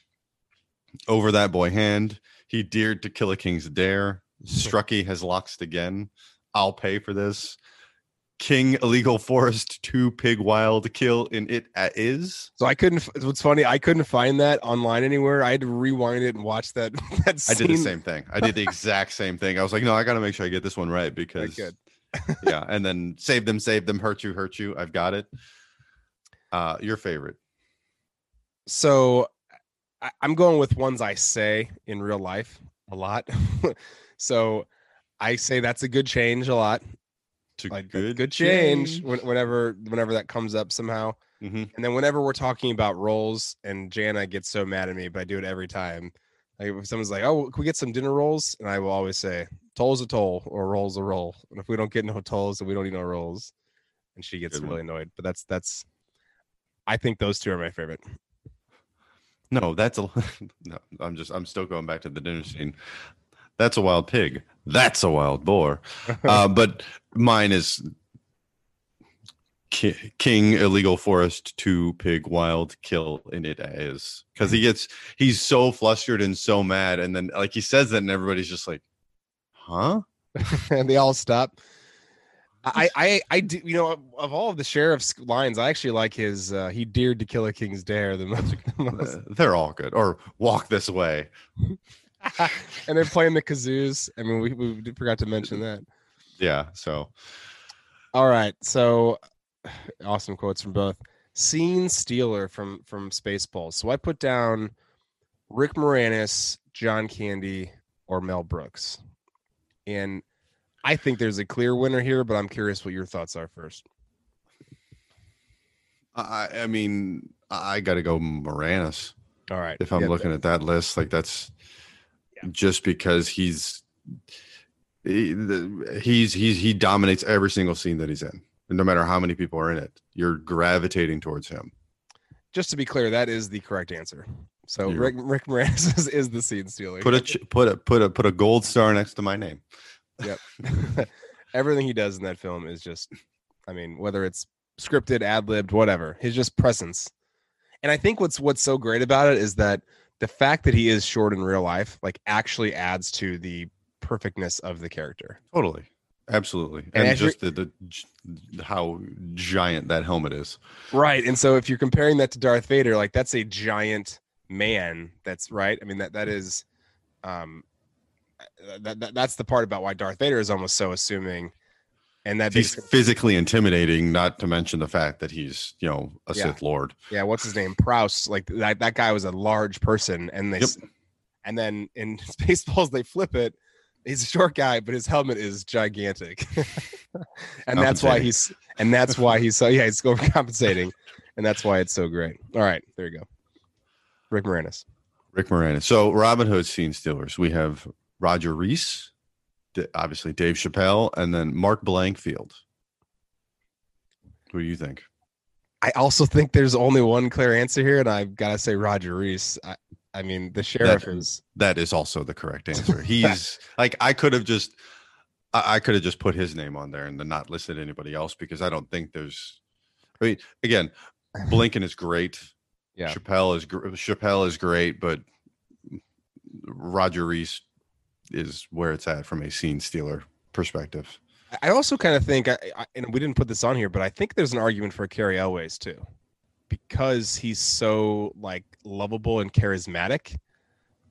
Over that boy hand, he dared to kill a king's dare. Strucky has loxed again. I'll pay for this. King illegal forest two pig wild kill in it at is. So I couldn't. What's funny, I couldn't find that online anywhere. I had to rewind it and watch that. that I did the same thing. I did the exact same thing. I was like, no, I got to make sure I get this one right because yeah, and then save them, save them, hurt you, hurt you. I've got it. Uh, your favorite? So I, I'm going with ones I say in real life a lot. so I say that's a good change a lot. To Like good, good change, When, whenever whenever that comes up somehow. Mhm. And then whenever we're talking about rolls, and Jana gets so mad at me, but I do it every time. Like if someone's like, "Oh, can we get some dinner rolls?" and I will always say, "Toll's a toll, or roll's a roll." And if we don't get no tolls, then we don't eat no rolls. And she gets Good one. really annoyed. But that's that's. I think those two are my favorite. No, that's a. No, I'm just. I'm still going back to the dinner scene. That's a wild pig. That's a wild boar. Uh, but mine is Ki- King illegal forest two pig wild kill in it is because he gets he's so flustered and so mad and then like he says that and everybody's just like, huh? and they all stop. I, I, I do. You know, of, all of the sheriff's lines, I actually like his. Uh, he dared to kill a king's dare the most. the most. Uh, they're all good. Or walk this way. and they're playing the kazoos. I mean, we, we forgot to mention that. Yeah. So All right, so awesome quotes from both. Scene stealer from from Spaceballs. So I put down Rick Moranis, John Candy, or Mel Brooks, and I think there's a clear winner here. But I'm curious what your thoughts are first. I I mean I got to go Moranis. All right, if I'm looking at that list. Like that's Yeah. just because he's he, the, he's he's he dominates every single scene that he's in. And no matter how many people are in it, you're gravitating towards him. just to be clear, that is the correct answer. So. Rick Rick Moranis is, is the scene stealer. Put a put a put a put a gold star next to my name. Yep. Everything he does in that film is just, I mean, whether it's scripted, ad libbed, whatever, his just presence. And I think what's what's so great about it is that the fact that he is short in real life, like, actually adds to the perfectness of the character. Totally. Absolutely. And And, just the, the how giant that helmet is. Right. And so if you're comparing that to Darth Vader, like that's a giant man. That's right. I mean, that that is um that, that that's the part about why Darth Vader is almost so assuming. And that He's makes physically intimidating, not to mention the fact that he's, you know, a Yeah. Sith Lord. yeah, what's his name? Prowse. Like that that guy was a large person, and they Yep. and then in Spaceballs they flip it. He's a short guy, but his helmet is gigantic, and that's why he's and that's why he's so yeah he's overcompensating, and that's why it's so great. All right, there you go. Rick Moranis. Rick Moranis. So Robin Hood scene stealers. We have Roger Rees, obviously Dave Chappelle, and then Mark Blankfield. Who do you think? I also think there's only one clear answer here, and I've got to say Roger Rees. I, I mean, the sheriff That- is That is also the correct answer. He's like I could have just I, I could have just put his name on there and then not listed anybody else because I don't think there's I mean again, Blinkin is great. Yeah. Chappelle is Chappelle is great, but Roger Rees is where it's at from a scene stealer perspective. I also kind of think, I, I, and we didn't put this on here, but I think there's an argument for Cary Elwes too, because he's so like lovable and charismatic.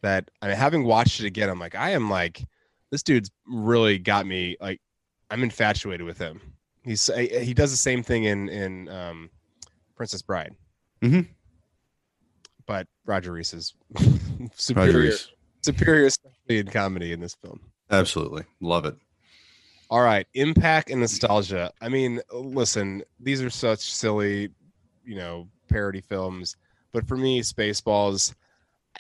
That I mean, having watched it again, I'm like, I am like, this dude's really got me. Like, I'm infatuated with him. He's he does the same thing in in um, Princess Bride. Mhm. But Roger Rees is Roger superior, Rees. superior, in comedy in this film. Absolutely. Love it. All right, impact and nostalgia. I mean, listen, these are such silly, you know, parody films. But for me, Spaceballs,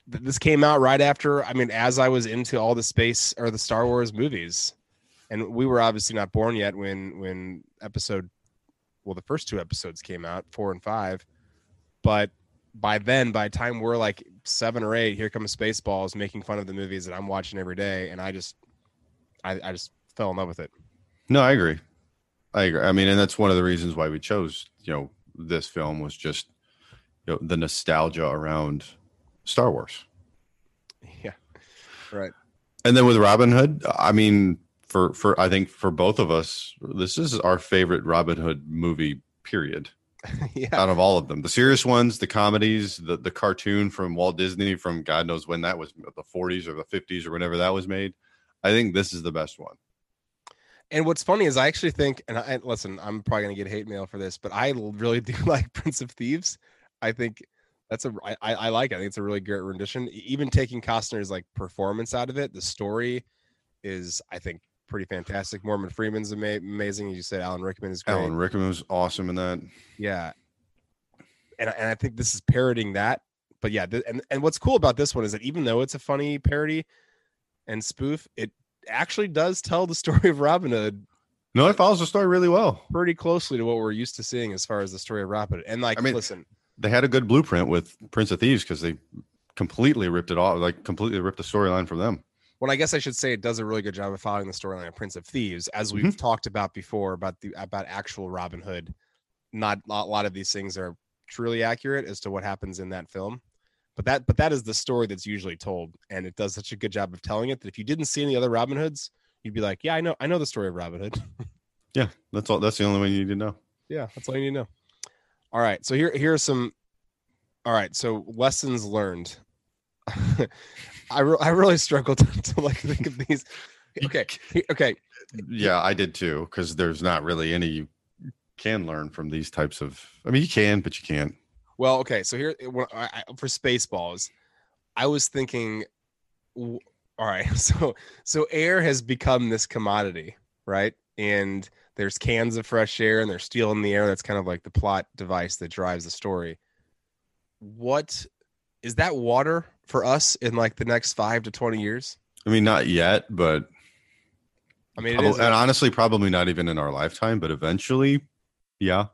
this came out right after. I mean, as I was into all the space or the Star Wars movies, and we were obviously not born yet when when episode, well, the first two episodes came out, four and five. But by then, by the time we're like seven or eight, here comes Spaceballs, making fun of the movies that I'm watching every day, and I just, I, I just fell in love with it. No, I agree. I agree. I mean, and that's one of the reasons why we chose, you know, this film was just you know, the nostalgia around Star Wars. Yeah. Right. And then with Robin Hood, I mean, for for I think for both of us, this is our favorite Robin Hood movie. Period. yeah. Out of all of them, the serious ones, the comedies, the the cartoon from Walt Disney from God knows when that was, the 40s or the 50s or whenever that was made. I think this is the best one. And what's funny is I actually think, and I listen, I'm probably gonna get hate mail for this, but I really do like Prince of Thieves. I think that's a I, I like it. I think it's a really great rendition. Even taking Costner's like performance out of it, the story is I think pretty fantastic. Morgan Freeman's ama- amazing. As you said, Alan Rickman is great. Alan Rickman was awesome in that. Yeah. And I- and I think this is parroting that. But yeah, th- and and what's cool about this one is that even though it's a funny parody and spoof, it actually does tell the story of Robin Hood No, it follows the story really well. pretty closely to what we're used to seeing as far as the story of Robin Hood. And like, I mean- listen, They had a good blueprint with Prince of Thieves because they completely ripped it off, like completely ripped the storyline from them. Well, I guess I should say it does a really good job of following the storyline of Prince of Thieves, as we've Mm-hmm. talked about before about the about actual Robin Hood. Not a lot of these things are truly accurate as to what happens in that film. But that but that is the story that's usually told, and it does such a good job of telling it that if you didn't see any other Robin Hoods, you'd be like, yeah, I know, I know the story of Robin Hood. Yeah, that's all. That's the only one you need to know. yeah, that's all you need to know. All right, so here here are some. All right, so lessons learned. I re- I really struggled to, to like think of these. Okay, okay, Yeah, I did too because there's not really any you can learn from these types of. I mean, you can, but you can't. Well, okay. So here, eh, when I, for Spaceballs, I was thinking, all right. So, so air has become this commodity, right? And there's cans of fresh air, and they're stealing the air. That's kind of like the plot device that drives the story. What is that water for us in like the next five to twenty years? I mean, not yet, but I mean, it probably- is. and honestly, probably not even in our lifetime. But eventually, yeah.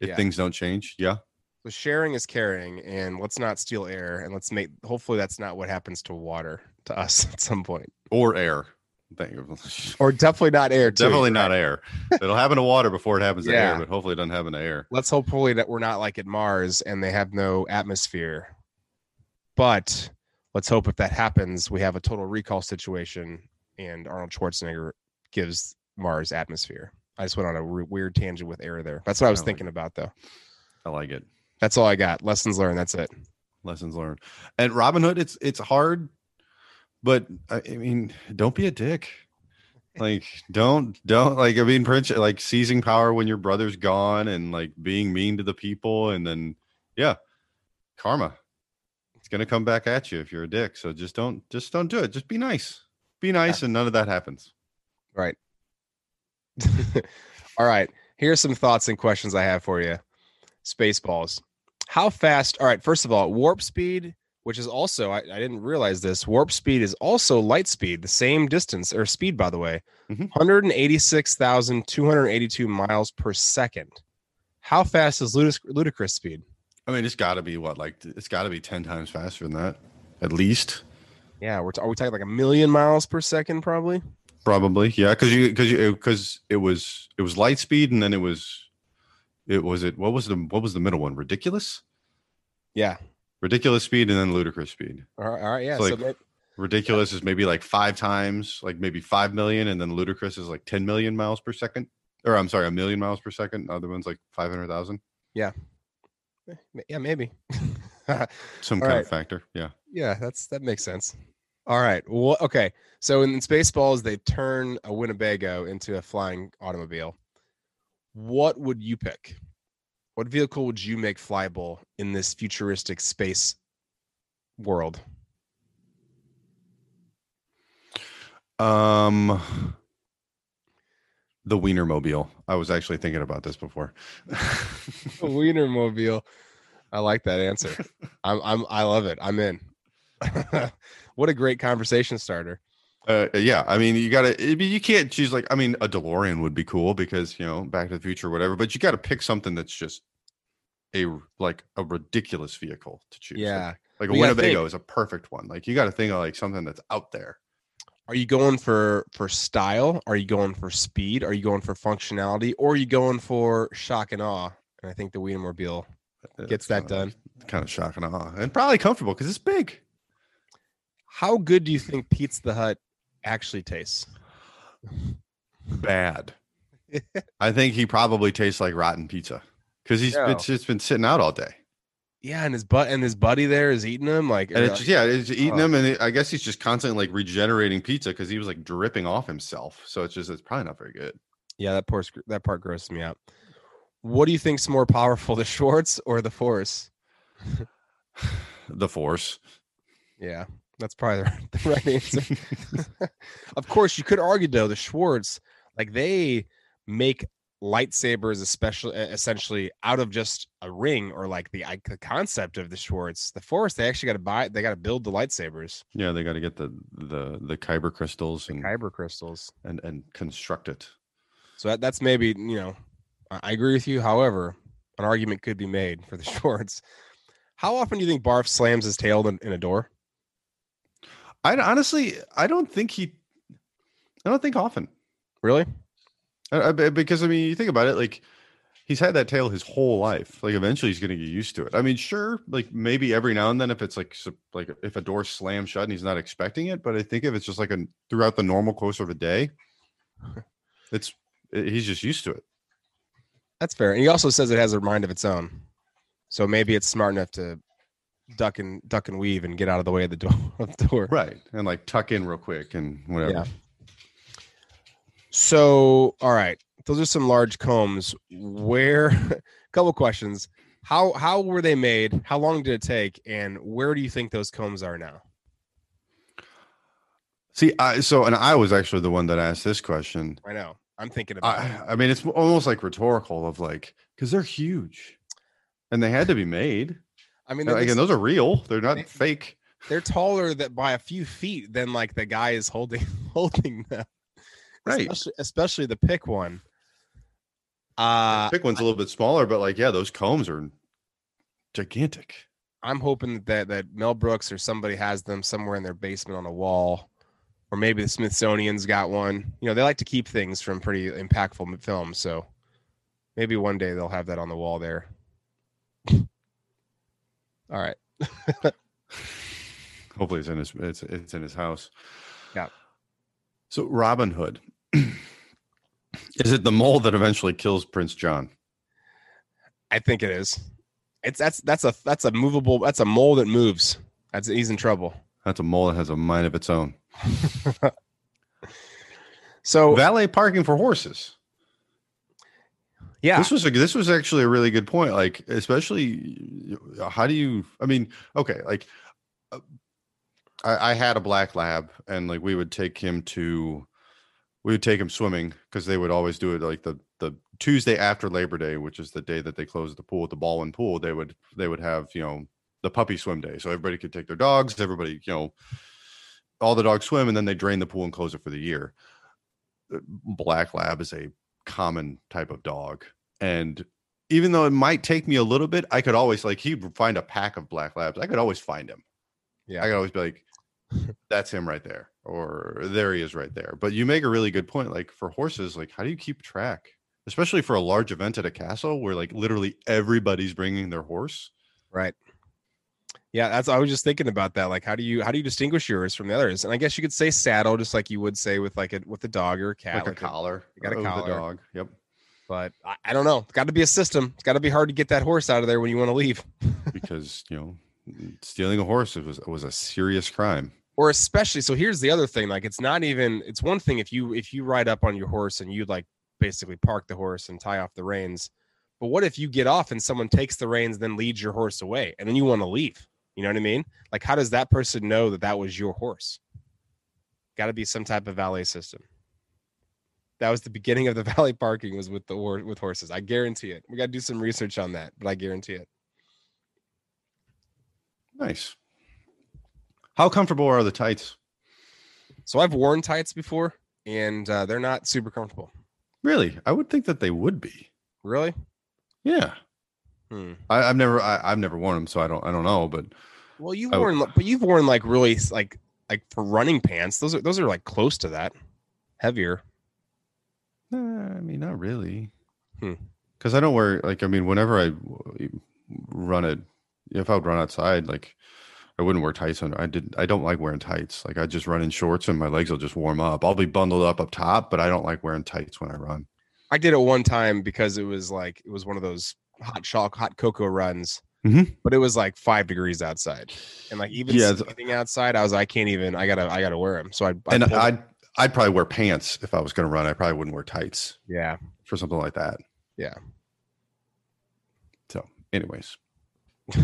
If Yeah. things don't change, yeah. So sharing is caring, and let's not steal air, and let's make. Hopefully, that's not what happens to water to us at some point, Or air. Thank you. or definitely not air. Too, Definitely right? not air. It'll happen to water before it happens to air, but hopefully it doesn't happen to air. let's hopefully that we're not like at Mars and they have no atmosphere. But let's hope if that happens, we have a total recall situation and Arnold Schwarzenegger gives Mars atmosphere. I just went on a re- weird tangent with air there. That's what I was I like thinking about though. I like it. That's all I got. Lessons learned. That's it. Lessons learned. And Robin Hood, it's it's hard, but I, I mean, don't be a dick. Like, don't don't like. I mean, Prince, like seizing power when your brother's gone, and like being mean to the people, and then yeah, karma. It's gonna come back at you if you're a dick. So just don't just don't do it. Just be nice. Be nice, and none of that happens. Right. all right. Here's some thoughts and questions I have for you. Spaceballs. How fast? All right. First of all, warp speed, which is also, I, I didn't realize this. Warp speed is also light speed, the same distance or speed, by the way, Mhm. 186,282 miles per second. How fast is ludic- ludicrous speed? I mean, it's got to be what like it's got to be ten times faster than that, at least. Yeah. We're t- are we talking like a million miles per second, probably? Probably, yeah, because you because you because it was it was light speed, and then it was it was it what was the what was the middle one? Ridiculous, Yeah. ridiculous speed, and then ludicrous speed. All right. All right yeah. So like may- Ridiculous is maybe like five times, like maybe five million, and then ludicrous is like 10 million miles per second. Or I'm sorry, a million miles per second. The other one's like 500,000. Eh, Yeah, maybe. Some kind right. of factor. Yeah. yeah, that's that makes sense. All right. Well, okay. So in Spaceballs, they turn a Winnebago into a flying automobile. What would you pick? What vehicle would you make flyable in this futuristic space world? Um, the Wienermobile. I was actually thinking about this before. Wienermobile. I like that answer. I'm I'm I love it. I'm in. what a great conversation starter. Uh, yeah, I mean, you gotta. You can't choose like. I mean, a DeLorean would be cool because you know, Back to the Future, or whatever. But you got to pick something that's just a like a ridiculous vehicle to choose. Yeah. like, a Winnebago think. is a perfect one. Like you got to think of like something that's out there. Are you going for for style? Are you going for speed? Are you going for functionality? Or are you going for shock and awe? And I think the Wienermobile gets that done. Kind of shock and awe, and probably comfortable because it's big. How good do you think Pizza the Hutt actually tastes? Bad. I think he probably tastes like rotten pizza because he's Yeah. it's just been sitting out all day. Yeah, and his butt and his buddy there is eating them like And it's just, yeah, it's eating Oh. them, and it, I guess he's just constantly like regenerating pizza because he was like dripping off himself. So it's just it's probably not very good. yeah, that part that part grosses me out. What do you think's more powerful, the Schwartz or the Force? The Force. Yeah, that's probably the, the right answer. of course, you could argue though the Schwartz, like they make lightsabers, especially essentially out of just a ring or like the, the concept of the Schwartz. The Force, they actually got to buy, they got to build the lightsabers, Yeah, they got to get the the the kyber crystals and kyber crystals. and and construct it. So that, that's maybe you know, I, I agree with you. However, an argument could be made for the Schwartz. How often do you think Barf slams his tail in, in a door? I honestly, I don't think he. I don't think often. Really? I, I- because I mean, you think about it, like he's had that tail his whole life. Like eventually, he's going to get used to it. I mean, sure, like maybe every now and then, if it's like like if a door slams shut and he's not expecting it, but I think if it's just like a throughout the normal course of a day, it's it- he's just used to it. That's fair. And he also says it has a mind of its own. So maybe it's smart enough to duck and duck and weave and get out of the way of the door of the door. Right, and like tuck in real quick and whatever. Yeah. So all right. Those are some large combs. Where a couple questions. How how were they made? How long did it take? And where do you think those combs are now? See, I so and I was actually the one that asked this question. I know. I'm thinking about it. I, I mean, it's almost like rhetorical of like because they're huge, and they had to be made. I mean, Again, those are real; they're not they- fake. they're taller that by a few feet than like the guy is holding holding them. Right. Especially, especially the pick one. Uh Pick one's a little bit smaller, but like, yeah, those combs are gigantic. I'm hoping that that Mel Brooks or somebody has them somewhere in their basement on a wall, or maybe the Smithsonian's got one. You know, they like to keep things from pretty impactful films, so maybe one day they'll have that on the wall there. All right. Hopefully, it's in his it's it's in his house. Yeah. So Robin Hood, is it the mole that eventually kills Prince John? I think it is. It's that's that's a that's a movable that's a mole that moves. That's he's in trouble. That's a mole that has a mind of its own. So Valet parking for horses. yeah, This was a this was actually a really good point. Like, especially how do you? I mean, okay, like uh, I, I had a black lab, and like we would take him to, we would take them swimming because they would always do it like the the Tuesday after Labor Day, which is the day that they close the pool at the Baldwin Pool. They would they would have you know the puppy swim day, so everybody could take their dogs. Everybody you know, all the dogs swim, and then they drain the pool and close it for the year. Uh, Black lab is a common type of dog. And even though it might take me a little bit, I could always like he'd find a pack of black labs. I could always find him. Yeah. I could always be like, that's him right there. Or there he is right there. But you make a really good point. Like for horses, like how do you keep track? Especially for a large event at a castle where like literally everybody's bringing their horse. right. Yeah, that's I was just thinking about that. Like, how do you how do you distinguish yours from the others? And I guess you could say saddle, just like you would say with like a with a dog or a cat, like, a collar. you got a uh, collar. The dog. Yep. But I, I don't know. It's got to be a system. It's got to be hard to get that horse out of there when you want to leave, because you know, stealing a horse was was a serious crime. Or especially. So here's the other thing. Like, it's not even. It's one thing if you if you ride up on your horse and you like basically park the horse and tie off the reins. But what if you get off and someone takes the reins, then leads your horse away, and then you want to leave? You know what I mean? Like, how does that person know that that was your horse? Got to be some type of valet system. That was the beginning of the valet parking was with the hor- with horses. I guarantee it. We got to do some research on that, but I guarantee it. Nice. How comfortable are the tights? So I've worn tights before, and uh, they're not super comfortable. Really, I would think that they would be. Really? Yeah, Hmm. I, I've never, I, I've never worn them, so I don't, I don't know. But Well, you've I worn, but you've worn like really like like for running pants. Those are those are like close to that, heavier. uh, I mean, not really. Hmm. Because I don't wear like, I mean, whenever I run it, if I would run outside, like I wouldn't wear tights under. I did. I don't like wearing tights. Like I just run in shorts and my legs will just warm up. I'll be bundled up up top, but I don't like wearing tights when I run. I did it one time because it was like it was one of those hot chalk, hot cocoa runs. Mhm. But it was like five degrees outside, and like even Yeah, standing outside, I was like, I can't even. I gotta I gotta wear them. So I, I and I'd, I'd probably wear pants if I was going to run. I probably wouldn't wear tights yeah for something like that. Yeah. So, anyways,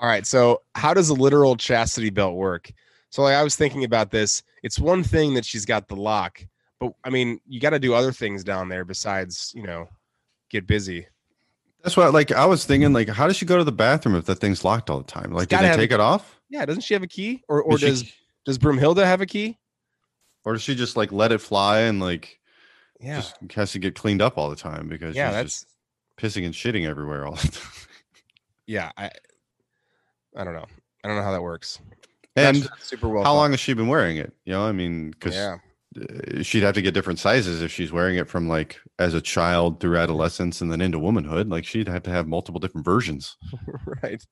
All right. So, how does a literal chastity belt work? So, like, I was thinking about this. It's one thing that she's got the lock, but I mean, you got to do other things down there besides, you know, get busy. that's what like I was thinking. Like, how does she go to the bathroom if that thing's locked all the time? Like, gotta they take it off? Yeah. Doesn't she have a key, or or Does she- does does Broomhilda have a key? or does she just like let it fly and like Yeah. just has to get cleaned up all the time because yeah. she's That's just pissing and shitting everywhere all the time? yeah. I I don't know. I don't know how that works. That's And super well. how thought. long has she been wearing it? You know, I mean, because Yeah. Uh, she'd have to get different sizes if she's wearing it from like as a child through adolescence and then into womanhood. Like she'd have to have multiple different versions. right.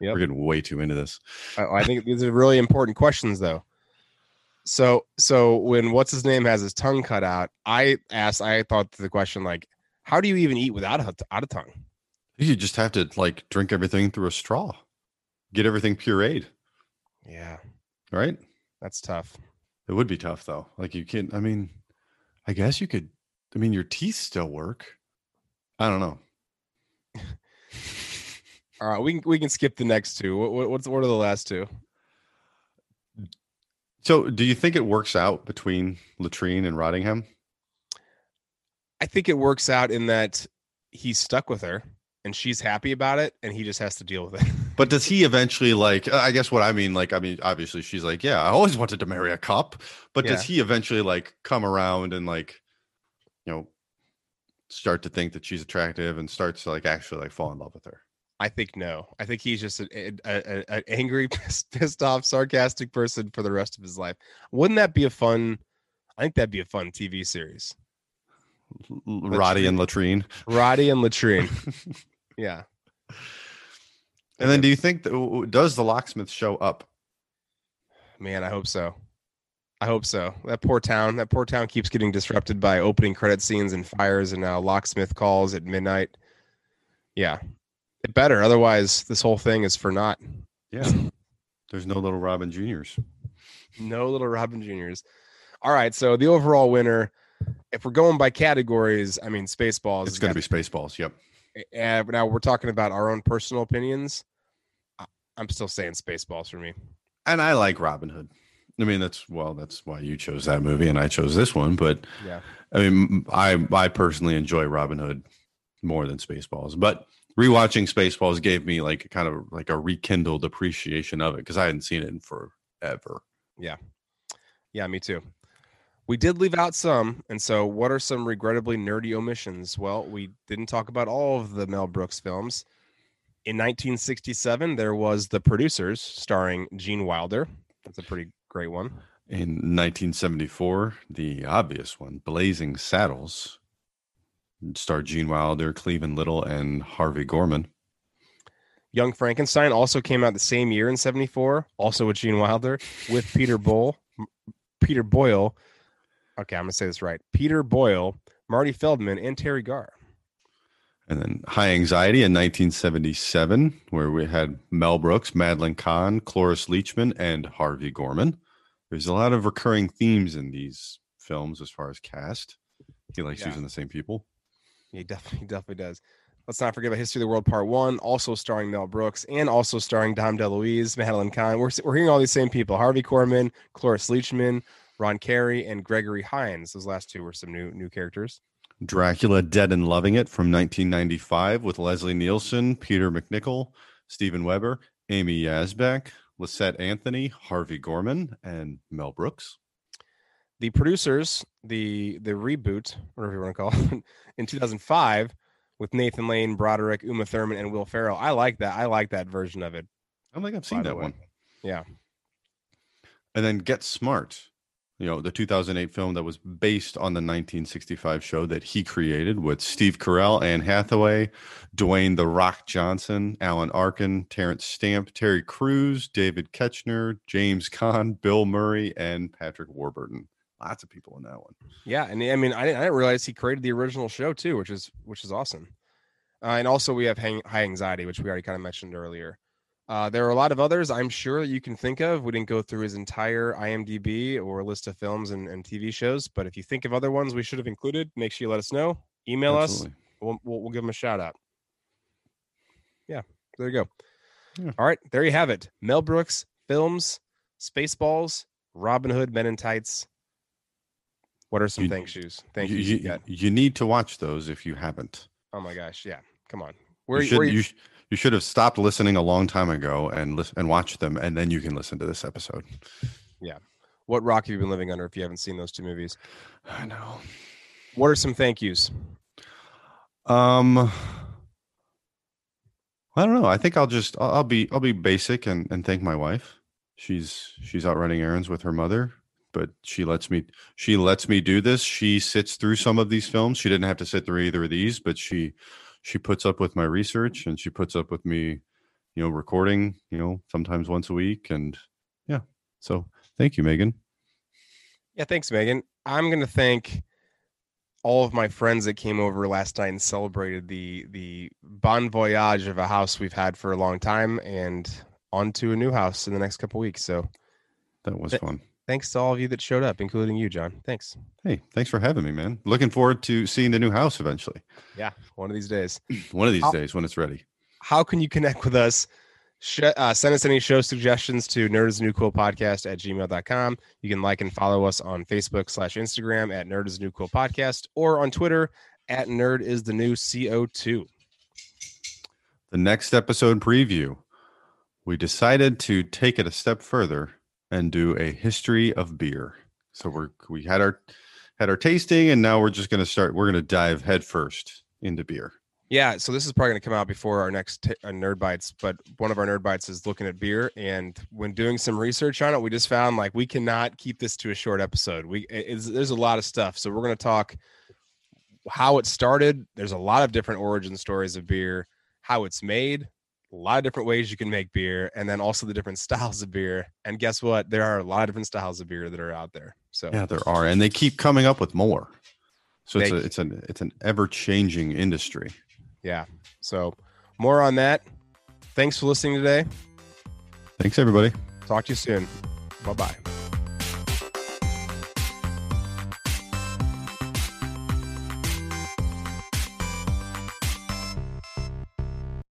We're getting way too into this. I, I think these are really important questions, though. So, so when what's his name has his tongue cut out, I asked, I thought the question like, how do you even eat without a out a tongue? You just have to like drink everything through a straw, get everything pureed, Yeah, right? that's tough. It would be tough though. Like you can't. I mean, I guess you could. I mean, your teeth still work. I don't know. All right, we can we can skip the next two. What, what what's what are the last two? So, do you think it works out between Latrine and Rottingham? I think it works out in that he's stuck with her and she's happy about it, and he just has to deal with it. But does he eventually like? uh, I guess what I mean, like, I mean, obviously she's like, yeah, I always wanted to marry a cop. But does he eventually like come around and like, you know, start to think that she's attractive and starts to like actually like fall in love with her? I think no. I think he's just an angry, pissed, off, sarcastic person for the rest of his life. Wouldn't that be a fun? I think that'd be a fun TV series. Roddy and Latrine. Roddy and Latrine. yeah. And then, do you think that does the locksmith show up? Man, I hope so. I hope so. That poor town. That poor town keeps getting disrupted by opening credit scenes and fires, and now locksmith calls at midnight. Yeah, it better. Otherwise, this whole thing is for naught. Yeah. There's no little Robin Juniors. No little Robin Juniors. All right. So the overall winner, if we're going by categories, I mean, Spaceballs. It's going to be Spaceballs. Yep. And now we're talking about our own personal opinions. I'm still saying Spaceballs for me. And I like Robin Hood. I mean, that's well, that's why you chose that movie and I chose this one. But Yeah. I mean, I I personally enjoy Robin Hood more than Spaceballs. But rewatching Spaceballs gave me like kind of like a rekindled appreciation of it because I hadn't seen it in forever. Yeah, yeah, me too. We did leave out some. And so, what are some regrettably nerdy omissions? Well, we didn't talk about all of the Mel Brooks films. In 1967, there was The Producers starring Gene Wilder. That's a pretty great one. In 1974, the obvious one, Blazing Saddles, starred Gene Wilder, Cleavon Little, and Harvey Korman. Young Frankenstein also came out the same year in 74, also with Gene Wilder, with Peter Boyle. Peter Boyle. Okay, I'm going to say this right. Peter Boyle, Marty Feldman, and Teri Garr. And then High Anxiety in 1977, where we had Mel Brooks, Madeline Kahn, Cloris Leachman, and Harvey Korman. There's a lot of recurring themes in these films as far as cast. He likes Yeah. using the same people. He definitely, definitely does. Let's not forget about History of the World Part One, also starring Mel Brooks and also starring Dom DeLuise, Madeline Kahn. We're, we're hearing all these same people: Harvey Korman, Cloris Leachman, Ron Carey, and Gregory Hines. Those last two were some new new characters. Dracula Dead and Loving It from 1995 with Leslie Nielsen, Peter MacNicol, Steven Weber, Amy Yasbeck, Lysette Anthony, Harvey Korman, and Mel Brooks. The producers, the the reboot, whatever you want to call it, in 2005 with Nathan Lane, Broderick, Uma Thurman, and Will Ferrell. I like that. I like that version of it. I don't think I've seen that way. one. Yeah. And then Get Smart, you know, the 2008 film that was based on the 1965 show that he created with Steve Carell, Anne Hathaway, Dwayne The Rock Johnson, Alan Arkin, Terence Stamp, Terry Crews, David Koechner, James Caan, Bill Murray, and Patrick Warburton. Lots of people in that one. Yeah, and I mean, I didn't, I didn't realize he created the original show too, which is which is awesome. Uh, and also, we have hang, high anxiety, which we already kind of mentioned earlier. Uh, there are a lot of others I'm sure that you can think of. We didn't go through his entire IMDb or list of films and, and TV shows, but if you think of other ones we should have included, make sure you let us know. Email Absolutely. us. We'll, we'll, we'll give them a shout out. Yeah, there you go. Yeah. All right, there you have it. Mel Brooks films, Spaceballs, Robin Hood, Men in Tights. What are some You- thank yous? Thank you, you, you, you need to watch those if you haven't. Oh my gosh, yeah. Come on. You Where, should, where you, sh- you should have stopped listening a long time ago and listen and watch them, and then you can listen to this episode. Yeah. What rock have you been living under if you haven't seen those two movies? I know. What are some thank yous? Um, I don't know. I think I'll just I'll, I'll be I'll be basic and and thank my wife. She's she's out running errands with her mother, but she lets me she lets me do this. She sits through some of these films. She didn't have to sit through either of these, but she she puts up with my research and she puts up with me, you know, recording, you know, sometimes once a week and yeah. So, thank you, Megan. Yeah, thanks, Megan. I'm gonna thank all of my friends that came over last night and celebrated the the bon voyage of a house we've had for a long time and on to a new house in the next couple weeks. So That was Th- fun. Thanks to all of you that showed up, including you, John. Thanks. Hey, thanks for having me, man. Looking forward to seeing the new house eventually. Yeah, one of these days. One of these I'll- days when it's ready. how can you connect with us? Sh- uh, send us any show suggestions to nerd is new cool podcast at gmail.com. You can like and follow us on Facebook slash Instagram at nerd is new cool podcast or on Twitter at nerd is the new CO2. The next episode preview, we decided to take it a step further and do a history of beer. So we're we had our had our tasting, and now we're just going to start. We're going to dive headfirst into beer. Yeah, so this is probably going to come out before our next t- uh, Nerd Bites, but one of our Nerd Bites is looking at beer, and when doing some research on it, we just found like we cannot keep this to a short episode. We there's a lot of stuff, so we're going to talk how it started. There's a lot of different origin stories of beer, how it's made, a lot of different ways you can make beer, and then also the different styles of beer. And guess what? There are a lot of different styles of beer that are out there. So Yeah, there are, and they keep coming up with more. So it's They- a, it's an it's an ever changing industry. yeah, so more on that. Thanks for listening today. Thanks, everybody. Talk to you soon. Bye bye.